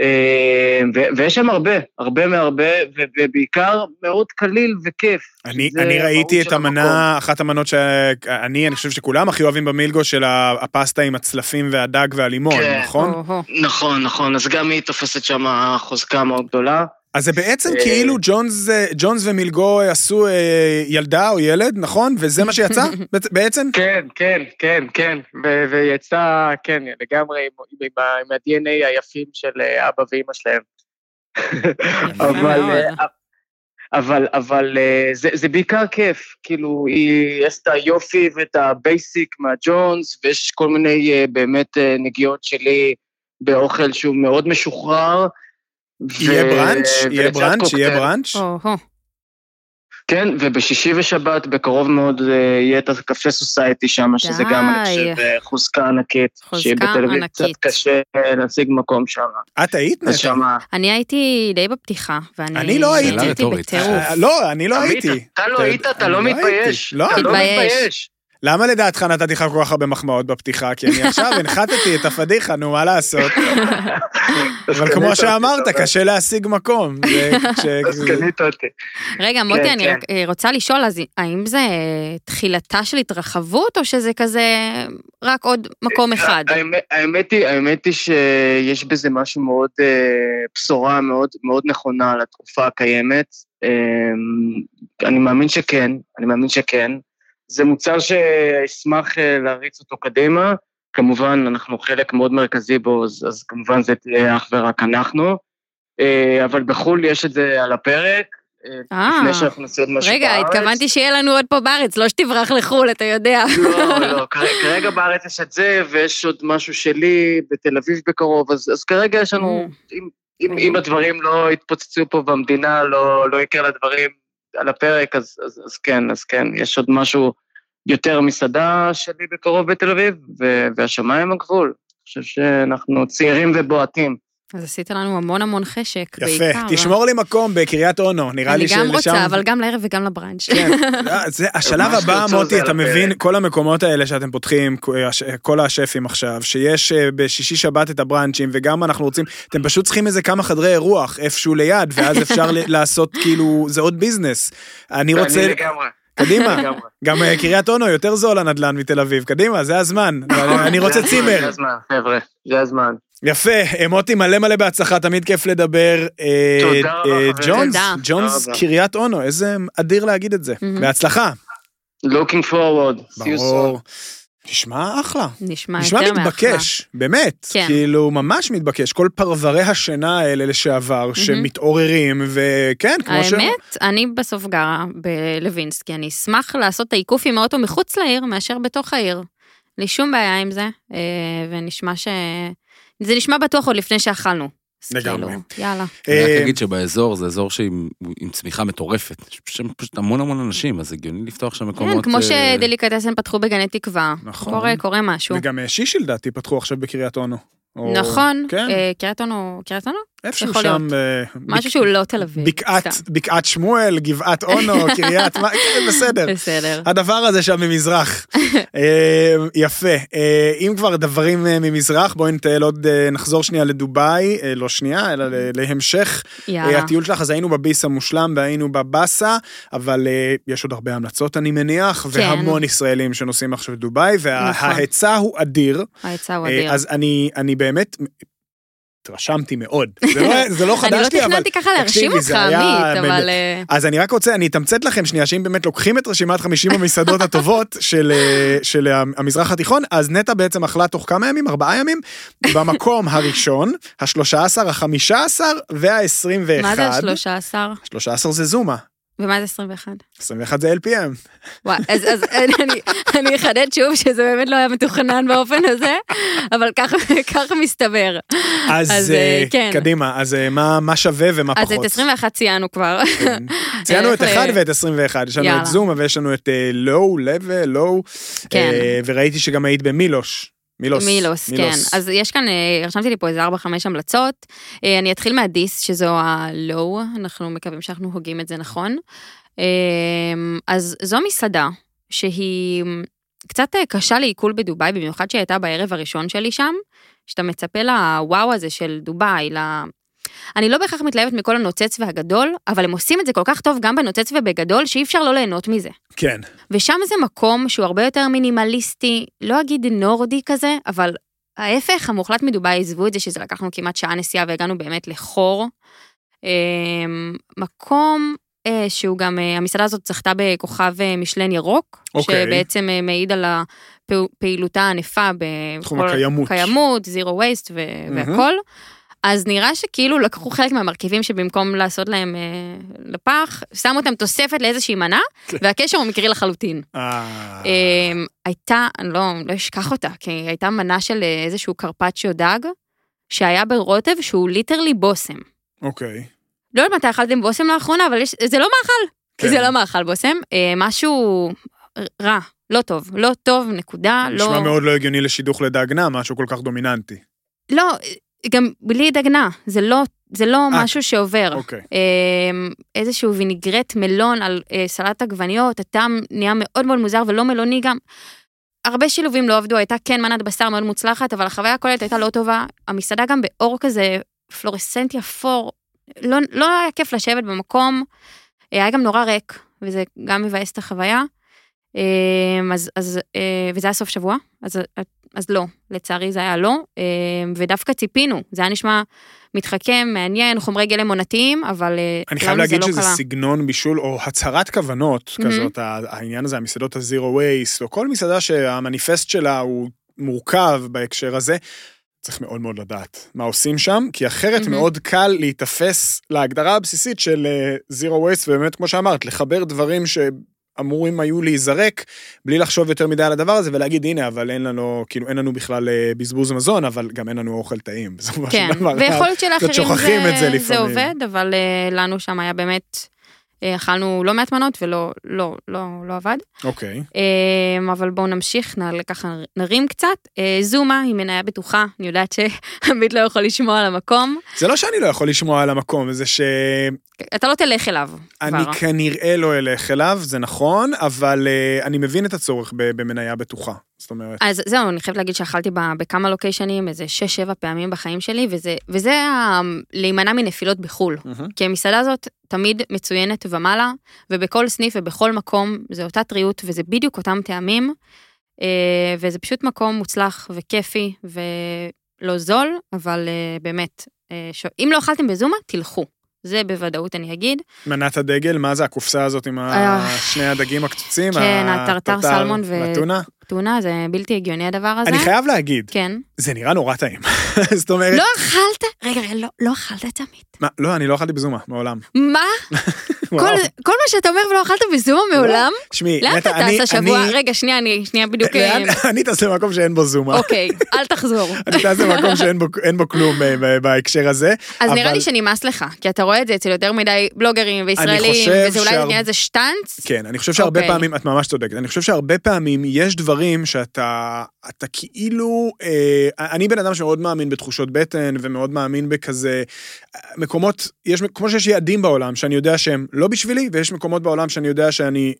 אה, ו- ויש שם הרבה, הרבה מהרבה, ובעיקר מאוד קליל וכיף. אני, אני ראיתי את המנה, אחת המנות שאני, אני חושב שכולם הכי אוהבים במילגו של הפסטה עם הצלפים והדג והלימון, כן. נכון? נכון, נכון, אז גם היא תופסת שם חוזקה מאוד גדולה. אז זה בעצם אה, כאילו ג'ונס, אה, ג'ונס ומילגו עשו אה, ילדה או ילד, נכון? וזה מה שיצא בעצ- בעצם? כן, כן, כן, כן, ו- ויצא, כן, לגמרי עם, עם, עם, ה-DNA היפים של אבא ואימא שלהם. אבל, אבל, אבל זה, זה בעיקר כיף, כאילו, היא, יש את היופי ואת ה basic מהג'ונס, ויש כל מיני באמת נגיעות שלי באוכל שהוא מאוד משוחרר. יהיה בראנץ'? יהיה בראנץ'? יהיה. בראנץ'? כן, ובשישי ושבת בקרוב מאוד אה, יהיה את הקפה סוסייטי שם, שזה גם, אני די. חושב, אה, חוזקה ענקית. חוזקה שהיא בתל אביב קצת ענקית. קשה אה, להשיג מקום שם. את היית נטע? שמה... אני הייתי די בפתיחה, ואני... אני לא הייתי. רטורית. בטירוף. לא, אני לא הייתי. אתה לא היית, אתה אני לא הייתי. מתבייש. לא. אתה לא. מתבייש. למה לדעתך נתתי לך כל כך הרבה מחמאות בפתיחה? כי אני עכשיו הנחתתי את הפדיחה, נו, מה לעשות? אבל כמו שאמרת, קשה להשיג מקום. זה כש- אז קנית אותי. רגע, מוטי, כן, אני כן. אה, רוצה לשאול, אז האם זה תחילתה של התרחבות, או שזה כזה רק עוד מקום אחד? האמת- היא, שיש בזה משהו מאוד, אה, בשורה מאוד מאוד נכונה לתקופה הקיימת. אה, אני מאמין שכן, אני מאמין שכן. זה מוצר שאשמח אה, להריץ אותו קדימה. כמובן, אנחנו חלק מאוד מרכזי בו, אז, אז כמובן זה תהיה אך ורק אנחנו. אה, אבל בחו"ל יש את זה על הפרק. אה, לפני שאנחנו נעשה עוד משהו רגע, בארץ. התכוונתי שיהיה לנו עוד פה בארץ, לא שתברח לחו"ל, אתה יודע. לא, לא, כרגע- כרגע בארץ יש את זה, ויש עוד משהו שלי בתל אביב בקרוב, אז, אז כרגע יש לנו, אם, אם, אם הדברים לא יתפוצצו פה והמדינה לא, לא יקרה לדברים על הפרק, אז, אז, אז כן, אז כן, יש עוד משהו יותר מסעדה שלי בקרוב בתל אביב, ו, והשמיים הגבול. אני חושב שאנחנו צעירים ובועטים. אז עשית לנו המון המון חשק, יפה, בעיקר. תשמור לי מקום בקריית אונו, נראה לי אני שלשם... גם רוצה, אבל גם לערב וגם לבראנץ'. כן, לא, זה השלב הבא, מוטי, אתה. מבין, כל המקומות האלה שאתם פותחים, כל השפים עכשיו, שיש אה, בשישי שבת את הבראנצ'ים, וגם אנחנו רוצים, אתם פשוט צריכים איזה כמה חדרי אירוח איפשהו ליד, ואז אפשר לעשות כאילו, זה עוד ביזנס. אני רוצה, אני לגמרי. קדימה. גם אה, קריית אונו יותר זול הנדל"ן מתל אביב, קדימה, זה הזמן, אני רוצה צימר. זה הזמן, חבר'ה, זה הזמן. יפה, אה, מוטי מלא מלא בהצלחה, תמיד כיף לדבר. אה, תודה רבה, חברים. ג'ונס. ג'ונס. קריית אונו, איזה אדיר להגיד את זה. מהמם. בהצלחה. Looking forward. See you soon. נשמע אחלה. נשמע נשמע יותר מאחלה. מתבקש, באמת. כן. כאילו, ממש מתבקש. כל פרברי השינה האלה לשעבר, שמתעוררים, וכן, כמו ש... האמת, אני בסוף גרה בלווינסקי, אני אשמח לעשות את העיקוף עם האוטו מחוץ לעיר מאשר בתוך העיר. לי שום בעיה עם זה, אה, ונשמע ש... זה נשמע בטוח עוד לפני שאכלנו. לגמרי. כאילו, יאללה. אני רק אה, אגיד שבאזור זה אזור שעם עם צמיחה מטורפת. יש שם פשוט המון המון אנשים, אז הגיוני לפתוח שם מקומות... כן, כמו אה, שדליקטסן פתחו בגני תקווה. נכון. קורה, קורה משהו. וגם אה, שישי לדעתי פתחו עכשיו בקריית אונו. או- נכון, כן, קריית אונו, קריית אונו? איפשהו שם. אה, משהו שהוא לא תל אביב. בקעת, שמואל, גבעת אונו, קריית, כן, בסדר. בסדר. הדבר הזה שם ממזרח. אה, יפה. אה, אם כבר דברים ממזרח, בואי נטייל עוד, נחזור שנייה לדובאי, לא שנייה, אלא להמשך. הטיול שלך. אז היינו בביס המושלם והיינו בבאסה, אבל יש עוד הרבה המלצות אני מניח, כן. והמון ישראלים שנוסעים עכשיו לדובאי, נכון. וההיצע הוא אדיר. ההיצע הוא אדיר. אז אני, אני באמת... התרשמתי מאוד. זה לא, זה לא אני לא חדש לי, אבל... תכננתי ככה להרשים אותך, עמית, אבל... אה, אז אני רק רוצה, אני אתמצת לכם שנייה, שאם באמת לוקחים את רשימת 50 המסעדות הטובות של, אה, של המזרח התיכון, אז נטע בעצם אכלה תוך כמה ימים? ארבעה ימים? במקום הראשון, ה-13, ה-15 וה-21. מה זה השלושה עשר? 13 זה זומה, ומה זה 21? 21 זה LPM. וואי, אז, אז אני, אני אחדד שוב שזה באמת לא היה מתוכנן באופן הזה, אבל ככה, ככה מסתבר. אז, אז, אה, כן. קדימה, אז אה, מה, מה שווה ומה אז פחות? את 21 ציינו כבר. כן. ציינו את איך ל- 1 ואת 21, יש לנו יאללה. את זומה ויש לנו את לואו, לבל, לואו, כן. וראיתי שגם היית במילוש. מילוס. מילוס, כן. אז יש כאן, אה, רשמתי לי פה איזה 4-5 המלצות. אה, אני אתחיל מהדיס, שזו הלואו, אנחנו מקווים שאנחנו הוגים את זה נכון. אה, אז זו מסעדה שהיא קצת קשה לעיכול בדובאי, במיוחד שהיא הייתה בערב הראשון שלי שם, שאתה מצפה לוואו הזה של דובאי. אני לא בהכרח מתלהבת מכל הנוצץ והגדול, אבל הם עושים את זה כל כך טוב גם בנוצץ ובגדול, שאי אפשר לא ליהנות מזה. כן. ושם זה מקום שהוא הרבה יותר מינימליסטי, לא אגיד נורדי כזה, אבל ההפך המוחלט מדובאי, עזבו את זה שזה לקחנו כמעט שעה נסיעה והגענו באמת לחור. אמ, מקום אה, שהוא גם, אה, המסעדה הזאת זכתה בכוכב אה, משלן ירוק, אוקיי. שבעצם מעיד על הפעילותה הענפה תחום בכל הקיימות. קיימות, זירו וייסט והכל. אז נראה שכאילו לקחו חלק מהמרכיבים שבמקום לעשות להם אה, לפח, שמו אותם תוספת לאיזושהי מנה, והקשר הוא מקרי לחלוטין. אה, אמ, הייתה, אני לא, לא אשכח אותה, כי הייתה מנה של אה, איזשהו קרפצ'יו דג, שהיה ברוטב שהוא ליטרלי בושם. אוקיי. לא יודעת מתי אכלתם בושם לאחרונה, אבל יש, זה לא מאכל. כן. זה לא מאכל בושם, אה, משהו רע, לא טוב, לא טוב, נקודה, לא... נשמע מאוד לא הגיוני לשידוך לדגנה, משהו כל כך דומיננטי. לא, גם בלי דגנה, זה לא, זה לא אה, משהו שעובר. אוקיי. אמ, איזשהו ויניגרט מלון על אה, סלט עגבניות, הטעם נהיה מאוד מאוד מוזר ולא מלוני גם. הרבה שילובים לא עבדו, הייתה כן מנת בשר מאוד מוצלחת, אבל החוויה הכוללת הייתה לא טובה. המסעדה גם באור כזה פלורסנטי אפור, לא, לא היה כיף לשבת במקום, אה, היה גם נורא ריק, וזה גם מבאס את החוויה. אמ, אז, אז, וזה היה סוף שבוע, אז, אז לא, לצערי זה היה לא, אמ, ודווקא ציפינו, זה היה נשמע מתחכם, מעניין, חומרי גלם עונתיים, אבל אה, אני חייב לנו זה להגיד לא שזה קרה. סגנון בישול או הצהרת כוונות. כזאת, העניין הזה, המסעדות הזירו וייסט, או כל מסעדה שהמניפסט שלה הוא מורכב בהקשר הזה. צריך מאוד מאוד לדעת מה עושים שם, כי אחרת מהמם. מאוד קל להיתפס להגדרה הבסיסית של זירו וייסט, ובאמת, כמו שאמרת, לחבר דברים שאמורים היו להיזרק, בלי לחשוב יותר מדי על הדבר הזה, ולהגיד, הנה, אבל אין לנו, כאילו, אין לנו בכלל אה, בזבוז מזון, אבל גם אין לנו אוכל טעים. כן. ויכול להיות שלאחרים זה זה. זה עובד, אבל אה, לנו שם היה באמת, אכלנו לא מעט מנות ולא לא, לא, לא עבד. אוקיי. אה, אבל בואו נמשיך, נעלה ככה, נרים קצת. אה, זומה היא מניה בטוחה, אני יודעת שעמית לא יכול לשמוע על המקום. זה לא שאני לא יכול לשמוע על המקום, זה שאני אתה לא תלך אליו כבר. כנראה לא אלך אליו, זה נכון, אבל אני מבין את הצורך במניה בטוחה. זאת אומרת, אז זהו, אני חייבת להגיד שאכלתי בכמה לוקיישנים, איזה 6-7 פעמים בחיים שלי, וזה, וזה ה- להימנע מנפילות בחו"ל. מהמם. כי המסעדה הזאת תמיד מצוינת ומעלה, ובכל סניף ובכל מקום זה אותה טריות וזה בדיוק אותם טעמים, אה, וזה פשוט מקום מוצלח וכיפי ולא זול, אבל אה, באמת, אה, ש- אם לא אכלתם בזומה, תלכו. זה בוודאות אני אגיד. מנת הדגל, מה זה הקופסה הזאת עם. שני הדגים הקצוצים? כן, הטרטר סלמון ו- והטונה? טונה זה בלתי הגיוני הדבר הזה. אני חייב להגיד, כן. זה נראה נורא טעים. זאת אומרת, לא אכלת? רגע, רגע, לא, לא אכלת את זה, עמית. מה, לא, אני לא אכלתי בזומה, מעולם. מה? כל. כל מה שאתה אומר ולא אכלת בזומה מעולם? תשמעי, לאן אתה. טס השבוע? אני- רגע, שנייה, אני שנייה בדיוק... לאן- אה, אני טס למקום שאין בו זומה. אוקיי, אל תחזור. אני טס למקום שאין בו- בו כלום אה, בהקשר הזה. אז נראה אבל- לי שנמאס לך, כי אתה רואה את זה אצל יותר מדי בלוגרים וישראלים, וזה אולי נהיה איזה שטאנץ. כן, אני חושב שהרבה אוקיי. פעמים, את ממש צודקת, אני חושב שהרבה פעמים יש דברים שאתה אתה כאילו, אה, אני בן אדם שמאוד מאמין בתחושות בטן ומאוד מאמין בכזה מקומות, יש, כמו שיש יעדים בעולם שאני יודע שהם לא בשבילי, ויש מקומות בעולם שאני יודע שאני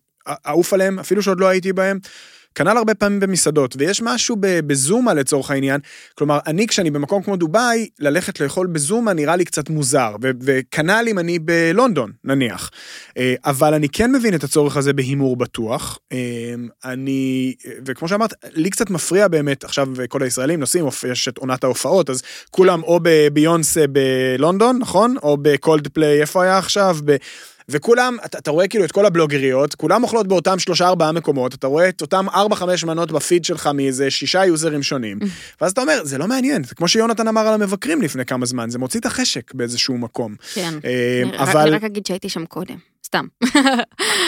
אעוף עליהם, אפילו שעוד לא הייתי בהם. כנ"ל הרבה פעמים במסעדות, ויש משהו בזומה לצורך העניין, כלומר, אני כשאני במקום כמו דובאי, ללכת לאכול בזומה נראה לי קצת מוזר, וכנ"ל אם אני בלונדון, נניח. אה, אבל אני כן מבין את הצורך הזה בהימור בטוח. אה, אני, וכמו שאמרת, לי קצת מפריע באמת, עכשיו כל הישראלים נוסעים, יש את עונת ההופעות, אז כולם או בביונסה בלונדון, נכון? או בקולד פליי, איפה היה עכשיו? וכולם, אתה, אתה רואה כאילו את כל הבלוגריות, כולם אוכלות באותם שלושה ארבעה מקומות, אתה רואה את אותם ארבע חמש מנות בפיד שלך מאיזה שישה יוזרים שונים, ואז אתה אומר, זה לא מעניין, זה כמו שיונתן אמר על המבקרים לפני כמה זמן, זה מוציא את החשק באיזשהו מקום. כן. אה, אבל אני רק אגיד שהייתי שם קודם, סתם.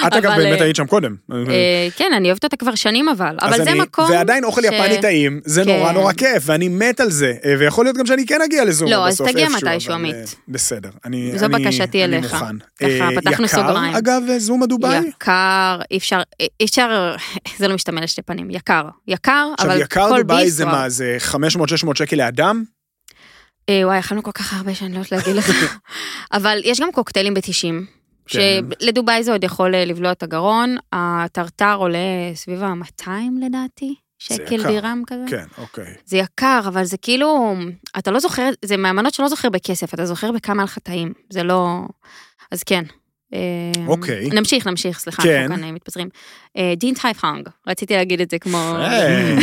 את אגב באמת אה, היית שם קודם. אה, כן, אני אוהבת אותה כבר שנים אבל, אבל זה אני- מקום... ועדיין אוכל יפני טעים, זה כן. נורא נורא כיף, ואני מת על זה, אה, ויכול להיות גם שאני כן אגיע לזום לא, אז בסוף תגיע איפשהו, מתישהו, עמית. בסדר, אני זו אני- בקשתי אני אליך. מוכן. ככה, פתחנו סוגריים. יקר, אגב, זום הדובאי? יקר, אי אפשר, אי אפשר, זה לא משתמע לשתי פנים, יקר, יקר, עכשיו, אבל יקר כל דובאי ביס זה וואו. מה, זה 500-600 שקל לאדם? וואי, אכלנו כל כך הרבה שאני לא יודעת להגיד לך. אבל יש גם קוקטיילים ב-90, כן. שלדובאי זה עוד יכול אה, לבלוע את הגרון, הטרטר עולה סביב ה-200 לדעתי, שקל. דירם כזה. כן, אוקיי. זה יקר, אבל זה כאילו, אתה לא זוכר, זה מהמנות שלא זוכר בכסף, אתה זוכר בכמה לך טעים, זה לא... אז כן. אה, אוקיי. נמשיך, נמשיך, סליחה, כן. אנחנו כאן אה, מתפזרים. אה, דין טייפהונג, רציתי להגיד את זה כמו... אה,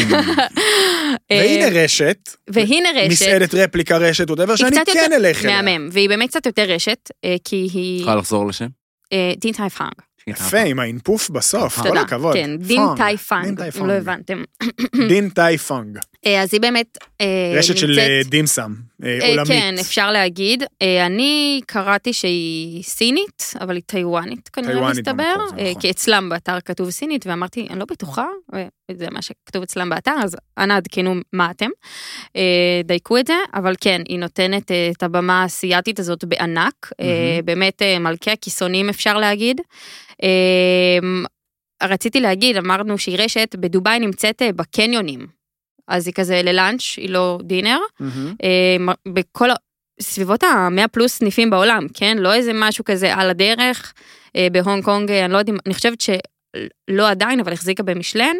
אה, והנה רשת, והנה רשת. מסעדת רפליקה רשת, whatever, היא שאני כן יותר אלך אליה. מהמם, והיא באמת קצת יותר רשת, אה, כי היא... יכולה לחזור לשם? אה, דין טייפהונג. יפה, עם האינפוף בסוף, כל. הכבוד. כן, דין טאי אם. לא הבנתם. דין אה, אז היא באמת אה, רשת של נמצאת- אה, דימסם, אה, אה, עולמית. כן, אפשר להגיד. אה, אני קראתי שהיא סינית, אבל היא טיוואנית כנראה טיוואנית מסתבר, זה אה, נכון. כי אצלם באתר כתוב סינית, ואמרתי, אני לא בטוחה, וזה מה שכתוב אצלם באתר, אז אנא עדכנו מה אתם. אה, דייקו את זה, אבל כן, היא נותנת אה, את הבמה האסייתית הזאת בענק, אה, מהמם. באמת אה, מלכי הכיסונים אפשר להגיד. אה, רציתי להגיד, אמרנו שהיא רשת, בדובאי נמצאת אה, בקניונים. אז היא כזה ל lunch, היא לא dinner. אה, בכל, ה- בסביבות ה-100 פלוס סניפים בעולם, כן? לא איזה משהו כזה על הדרך. אה, בהונג קונג, אה, אני לא יודעת, אני חושבת שלא עדיין, אבל החזיקה במשלן.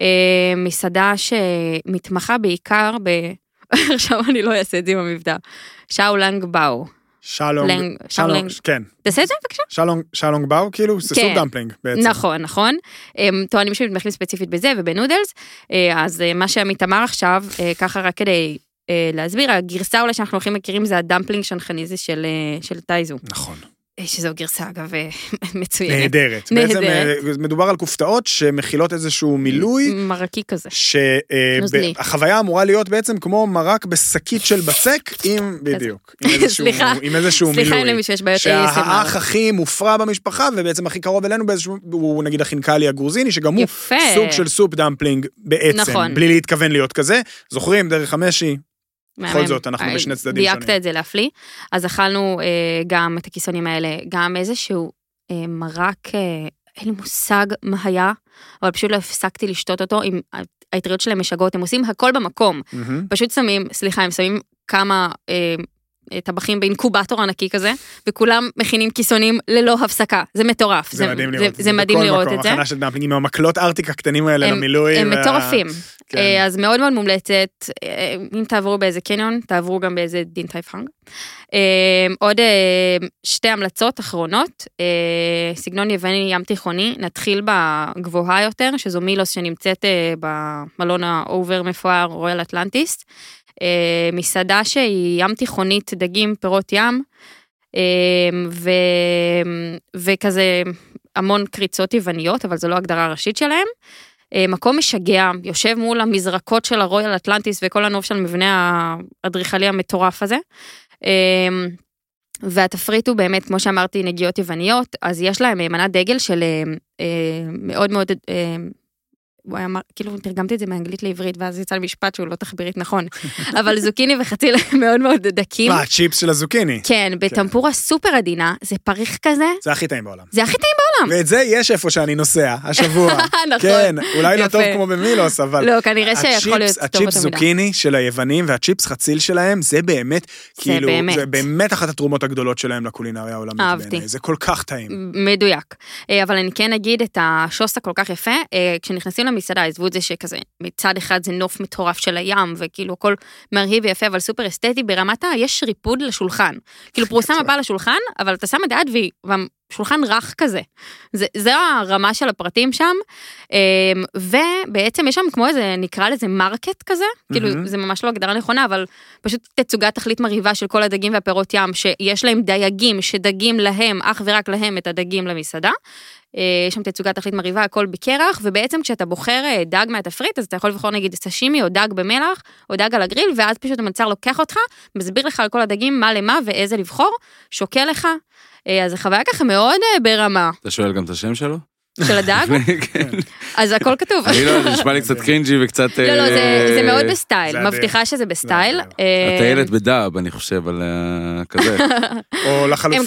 אה, מסעדה שמתמחה בעיקר ב... עכשיו אני לא אעשה את זה עם המבטא. שאו לונג באו. שאו לונג, שאו לונג. כן, תעשה את זה בבקשה. שאו לונג, שאו לונג באו, כאילו, זה כן. soup dumpling בעצם. נכון, נכון. הם טוענים שמתמחים ספציפית בזה ובנודלס, אה, אז אה, מה שעמית אמר עכשיו, אה, ככה רק כדי להסביר, הגרסה אולי שאנחנו הולכים מכירים זה הדמפלינג אה, של טייזו, נכון. אה, שזו גרסה אגב אה, מצוינת. נהדרת. בעצם נהדרת. אה, מדובר על כופתאות שמכילות איזשהו מילוי. מרקי כזה. שהחוויה נוזלי. אמורה להיות בעצם כמו מרק בשקית של בצק עם, בדיוק, סליחה. עם איזשהו סליחה אם מילוי. למישהו יש בעיות שהאח ASMR. הכי מופרע במשפחה ובעצם הכי קרוב אלינו באיזשהו, הוא נגיד החינקלי הגרוזיני שגם הוא. סוג של soup dumpling בעצם, נכון. בלי להתכוון להיות כזה. זוכרים דרך המשי, בכל. זאת, אנחנו אה, בשני צדדים דייקת שונים. את זה להפליא. אז אכלנו אה, גם את הכיסונים האלה, גם איזשהו אה, מרק, אין לי מושג מה היה, אבל פשוט לא הפסקתי לשתות אותו עם האטריות שלהם משגעות, הם עושים הכל במקום. פשוט שמים, סליחה, הם שמים כמה טבחים באינקובטור ענקי כזה, וכולם מכינים כיסונים ללא הפסקה. זה מטורף. זה מדהים לראות זה. זה מדהים לראות מקום, את זה. הכנה של dumpling עם המקלות ארטיק הקטנים האלה הם- למילוי. הם וה- מטורפים. כן. אה, אז מאוד מאוד מומלצת, אה, אם תעברו באיזה קניון, תעברו גם באיזה דין טאי פאנג. אה, עוד אה, שתי המלצות אחרונות, אה, סגנון יווני ים תיכוני, נתחיל בגבוהה יותר, שזו מילוס שנמצאת אה, במלון ה over מפואר רויאל אטלנטיס. אה, מסעדה שהיא ים תיכונית, דגים, פירות ים, אה, ו, וכזה המון קריצות יווניות, אבל זו לא ההגדרה הראשית שלהם. אה, מקום משגע, יושב מול המזרקות של הרויאל אטלנטיס וכל הנוף של המבנה האדריכלי המטורף הזה. אה, והתפריט הוא באמת, כמו שאמרתי, נגיעות יווניות, אז יש להם אה, מנת דגל של אה, אה, מאוד מאוד, אה, הוא היה אמר, כאילו תרגמתי את זה מאנגלית לעברית, ואז יצא לי משפט שהוא לא תחבירית נכון, אבל זוקיני וחציל מאוד מאוד דקים. מה, הצ'יפס של הזוקיני. כן, בטמפורה סופר עדינה, זה פריך כזה, זה הכי טעים בעולם. זה הכי טעים בעולם. ואת זה יש איפה שאני נוסע, השבוע. נכון. כן, אולי לא. טוב כמו במילוס, אבל... לא, כנראה שיכול להיות טוב הצ'יפס. זוקיני של היוונים והצ'יפס חציל שלהם, זה באמת, כאילו. זה באמת אחת התרומות הגדולות שלהם לקולינריה העולמית. בעיניי. זה כל כך טעים. מדויק. אבל אני כן אגיד את השוס הכל כך יפה, כשנכנסים למסעדה, עזבו את זה שכזה, מצד אחד זה נוף מטורף של הים, וכאילו הכל מרהיב ויפה, אבל סופר אסתטי, ברמת ה... יש ריפוד לשולחן. כאילו פרוסה מפה לשולחן, אבל אתה שם את היד והשולחן רך כזה. זה, זה הרמה של הפרטים שם, אה, ובעצם יש שם כמו איזה, נקרא לזה market כזה, כאילו מהמם. זה ממש לא הגדרה נכונה, אבל פשוט תצוגת תכלית מרהיבה של כל הדגים והפירות ים, שיש להם דייגים שדגים להם, אך ורק להם את הדגים למסעדה. אה, יש שם תצוגת תכלית מרהיבה, הכל בקרח, ובעצם כשאתה בוחר אה, דג מהתפריט, אז אתה יכול לבחור נגיד סשימי או דג במלח, או דג על הגריל, ואז פשוט המלצר לוקח אותך, מסביר לך על כל הדגים מה למה ואיזה לבחור, שוקל לך. אה, אז זו חוויה ככה מאוד אה, ברמה אתה שואל גם את השם שלו? של הדג, כן. אז הכל כתוב. אני לא, זה נשמע לי קצת cringy וקצת... לא, לא, זה, אה, מאוד ב style. מבטיחה שזה ב style. אה, הטיילת בדאב, אני חושב, על כזה. או לחלופין,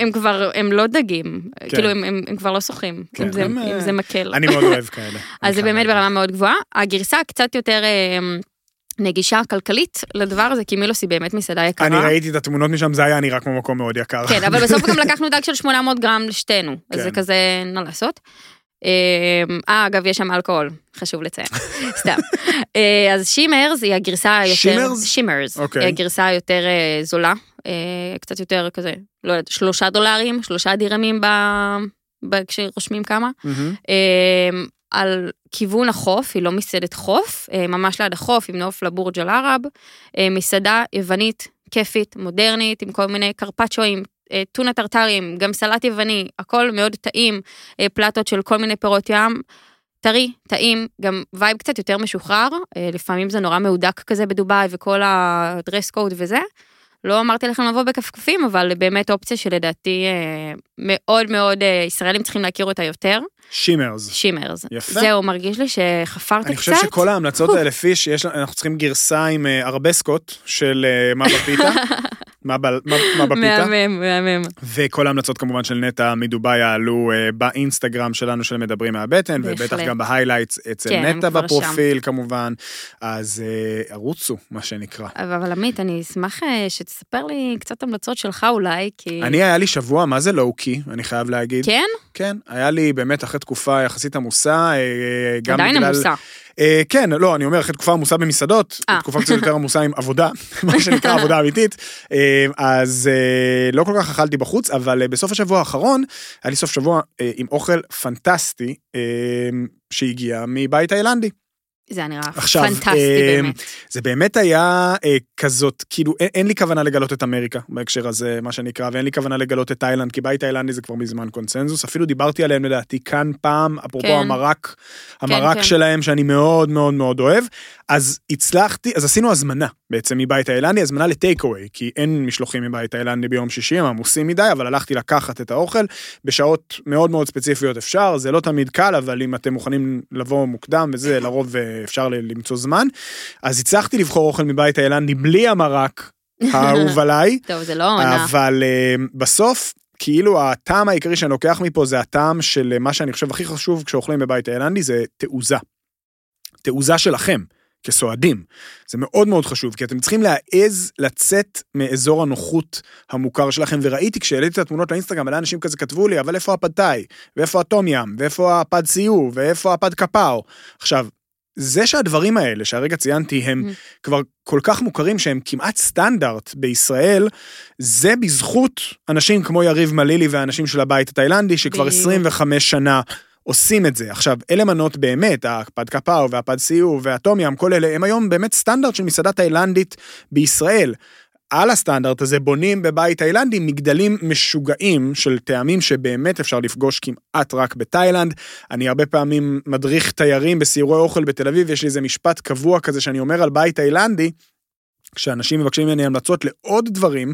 הם כבר, הם לא דגים, כן. כאילו הם, כבר לא שוחים, כן, אם זה- מקל. אני מאוד אוהב כאלה. אז זה באמת. ברמה מאוד גבוהה. הגרסה קצת יותר נגישה כלכלית לדבר הזה, כי מילוס היא באמת מסעדה יקרה. אני ראיתי את התמונות משם, זה היה נראה כמו מקום מאוד יקר. כן, אבל בסוף גם לקחנו דג של 800 גרם לשתינו, אז זה כן. כזה, מה לעשות. אה, אה, אגב, יש שם אלכוהול, חשוב לציין, סתם. אה, אז שימרס היא הגרסה היותר... שימרס? שימרס. אוקיי. היא הגרסה היותר אה, זולה, אה, קצת יותר כזה, לא יודעת, שלושה דולרים, שלושה דירמים ב- ב- כשרושמים כמה. על כיוון החוף, היא לא מסעדת חוף, אה, ממש ליד החוף, עם נוף לבורג' אל ערב, אה, מסעדה יוונית, כיפית, מודרנית, עם כל מיני קרפצ'ואים, אה, טונה טרטרים, גם סלט יווני, הכל מאוד טעים, פלטות של כל מיני פירות ים. טרי, טעים, גם vibe קצת יותר משוחרר, לפעמים זה נורא מהודק כזה בדובאי וכל הדרס קוד וזה. לא אמרתי לכם לבוא בכפכפים, אבל באמת אופציה שלדעתי מאוד מאוד ישראלים צריכים להכיר אותה יותר. שימרס. שימרס. יפה. זהו, מרגיש לי שחפרתי אני קצת. חושב שכל ההמלצות האלה פיש, יש, אנחנו צריכים גרסה עם אה, ארבסקות של אה, מאמה פיתה. מה ב- מה- מה בפיתה. מהמם, מהמם. וכל ההמלצות כמובן של נטע מדובאי יעלו אה, באינסטגרם שלנו של מדברים מהבטן, ובטח. גם בהיילייטס אצל כן, נטע בפרופיל כמובן, אז אה, ערוצו, מה שנקרא. אבל עמית, אני אשמח שתספר לי קצת המלצות שלך אולי, כי... אני, היה לי שבוע, מה זה לואו-קי, אני חייב להגיד. כן? כן, היה לי באמת אחרי תקופה יחסית עמוסה, אה, גם עדיין בגלל... עמוסה. אה, כן, לא, אני אומר, אחרי תקופה עמוסה במסעדות, אה. תקופה קצת יותר עמוסה עם עבודה, מה שנקרא עבודה אמיתית, אה, אז אה, לא כל כך אכלתי בחוץ, אבל אה, בסוף השבוע האחרון, היה לי סוף שבוע אה, עם אוכל פנטסטי, אה, שהגיע מבית תאילנדי. זה היה נראה עכשיו, פנטסטי אה, באמת. זה באמת היה אה, כזאת, כאילו, אין, אין לי כוונה לגלות את אמריקה בהקשר הזה, מה שנקרא, ואין לי כוונה לגלות את תאילנד, כי בית תאילנדי זה כבר מזמן קונצנזוס, אפילו דיברתי עליהם לדעתי כאן פעם, אפרופו כן. המרק, המרק כן. שלהם שאני מאוד מאוד מאוד אוהב, אז הצלחתי, אז עשינו הזמנה בעצם מבית תאילנדי, הזמנה לטייק אווי, כי אין משלוחים מבית תאילנדי ביום שישי, הם עמוסים מדי, אבל הלכתי לקחת את האוכל, בשעות מאוד מאוד ספציפיות אפשר, זה לא תמיד קל, אבל אם אתם מוכנים לבוא מוקדם וזה, לרוב אה, אפשר למצוא זמן. אז הצלחתי לבחור אוכל מבית תאילנדי בלי המרק האהוב עליי, טוב, זה לא עונה. אבל אה, בסוף, כאילו הטעם העיקרי שאני לוקח מפה זה הטעם של אה, מה שאני חושב הכי חשוב כשאוכלים בבית תאילנדי, זה תעוזה. תעוזה שלכם. כסועדים. זה מאוד מאוד חשוב, כי אתם צריכים להעז לצאת מאזור הנוחות המוכר שלכם, וראיתי כשהעליתי את התמונות לאינסטגרם, מלא אנשים כזה כתבו לי, אבל איפה הפדאי? ואיפה הטום ים? ואיפה הפד סיור? ואיפה הפד קפאו? עכשיו, זה שהדברים האלה, שהרגע ציינתי, הם Mm. כבר כל כך מוכרים שהם כמעט סטנדרט בישראל, זה בזכות אנשים כמו יריב מלילי והאנשים של הבית התאילנדי, שכבר בדיוק. 25 שנה עושים את זה. עכשיו, אלה מנות באמת, הפד קפאו והפד סיור והטום ים, כל אלה, הם היום באמת סטנדרט של מסעדה תאילנדית בישראל. על הסטנדרט הזה בונים בבית תאילנדי מגדלים משוגעים של טעמים שבאמת אפשר לפגוש כמעט רק בתאילנד. אני הרבה פעמים מדריך תיירים בסיורי אוכל בתל אביב, יש לי איזה משפט קבוע כזה שאני אומר על בית תאילנדי, כשאנשים מבקשים ממני המלצות לעוד דברים,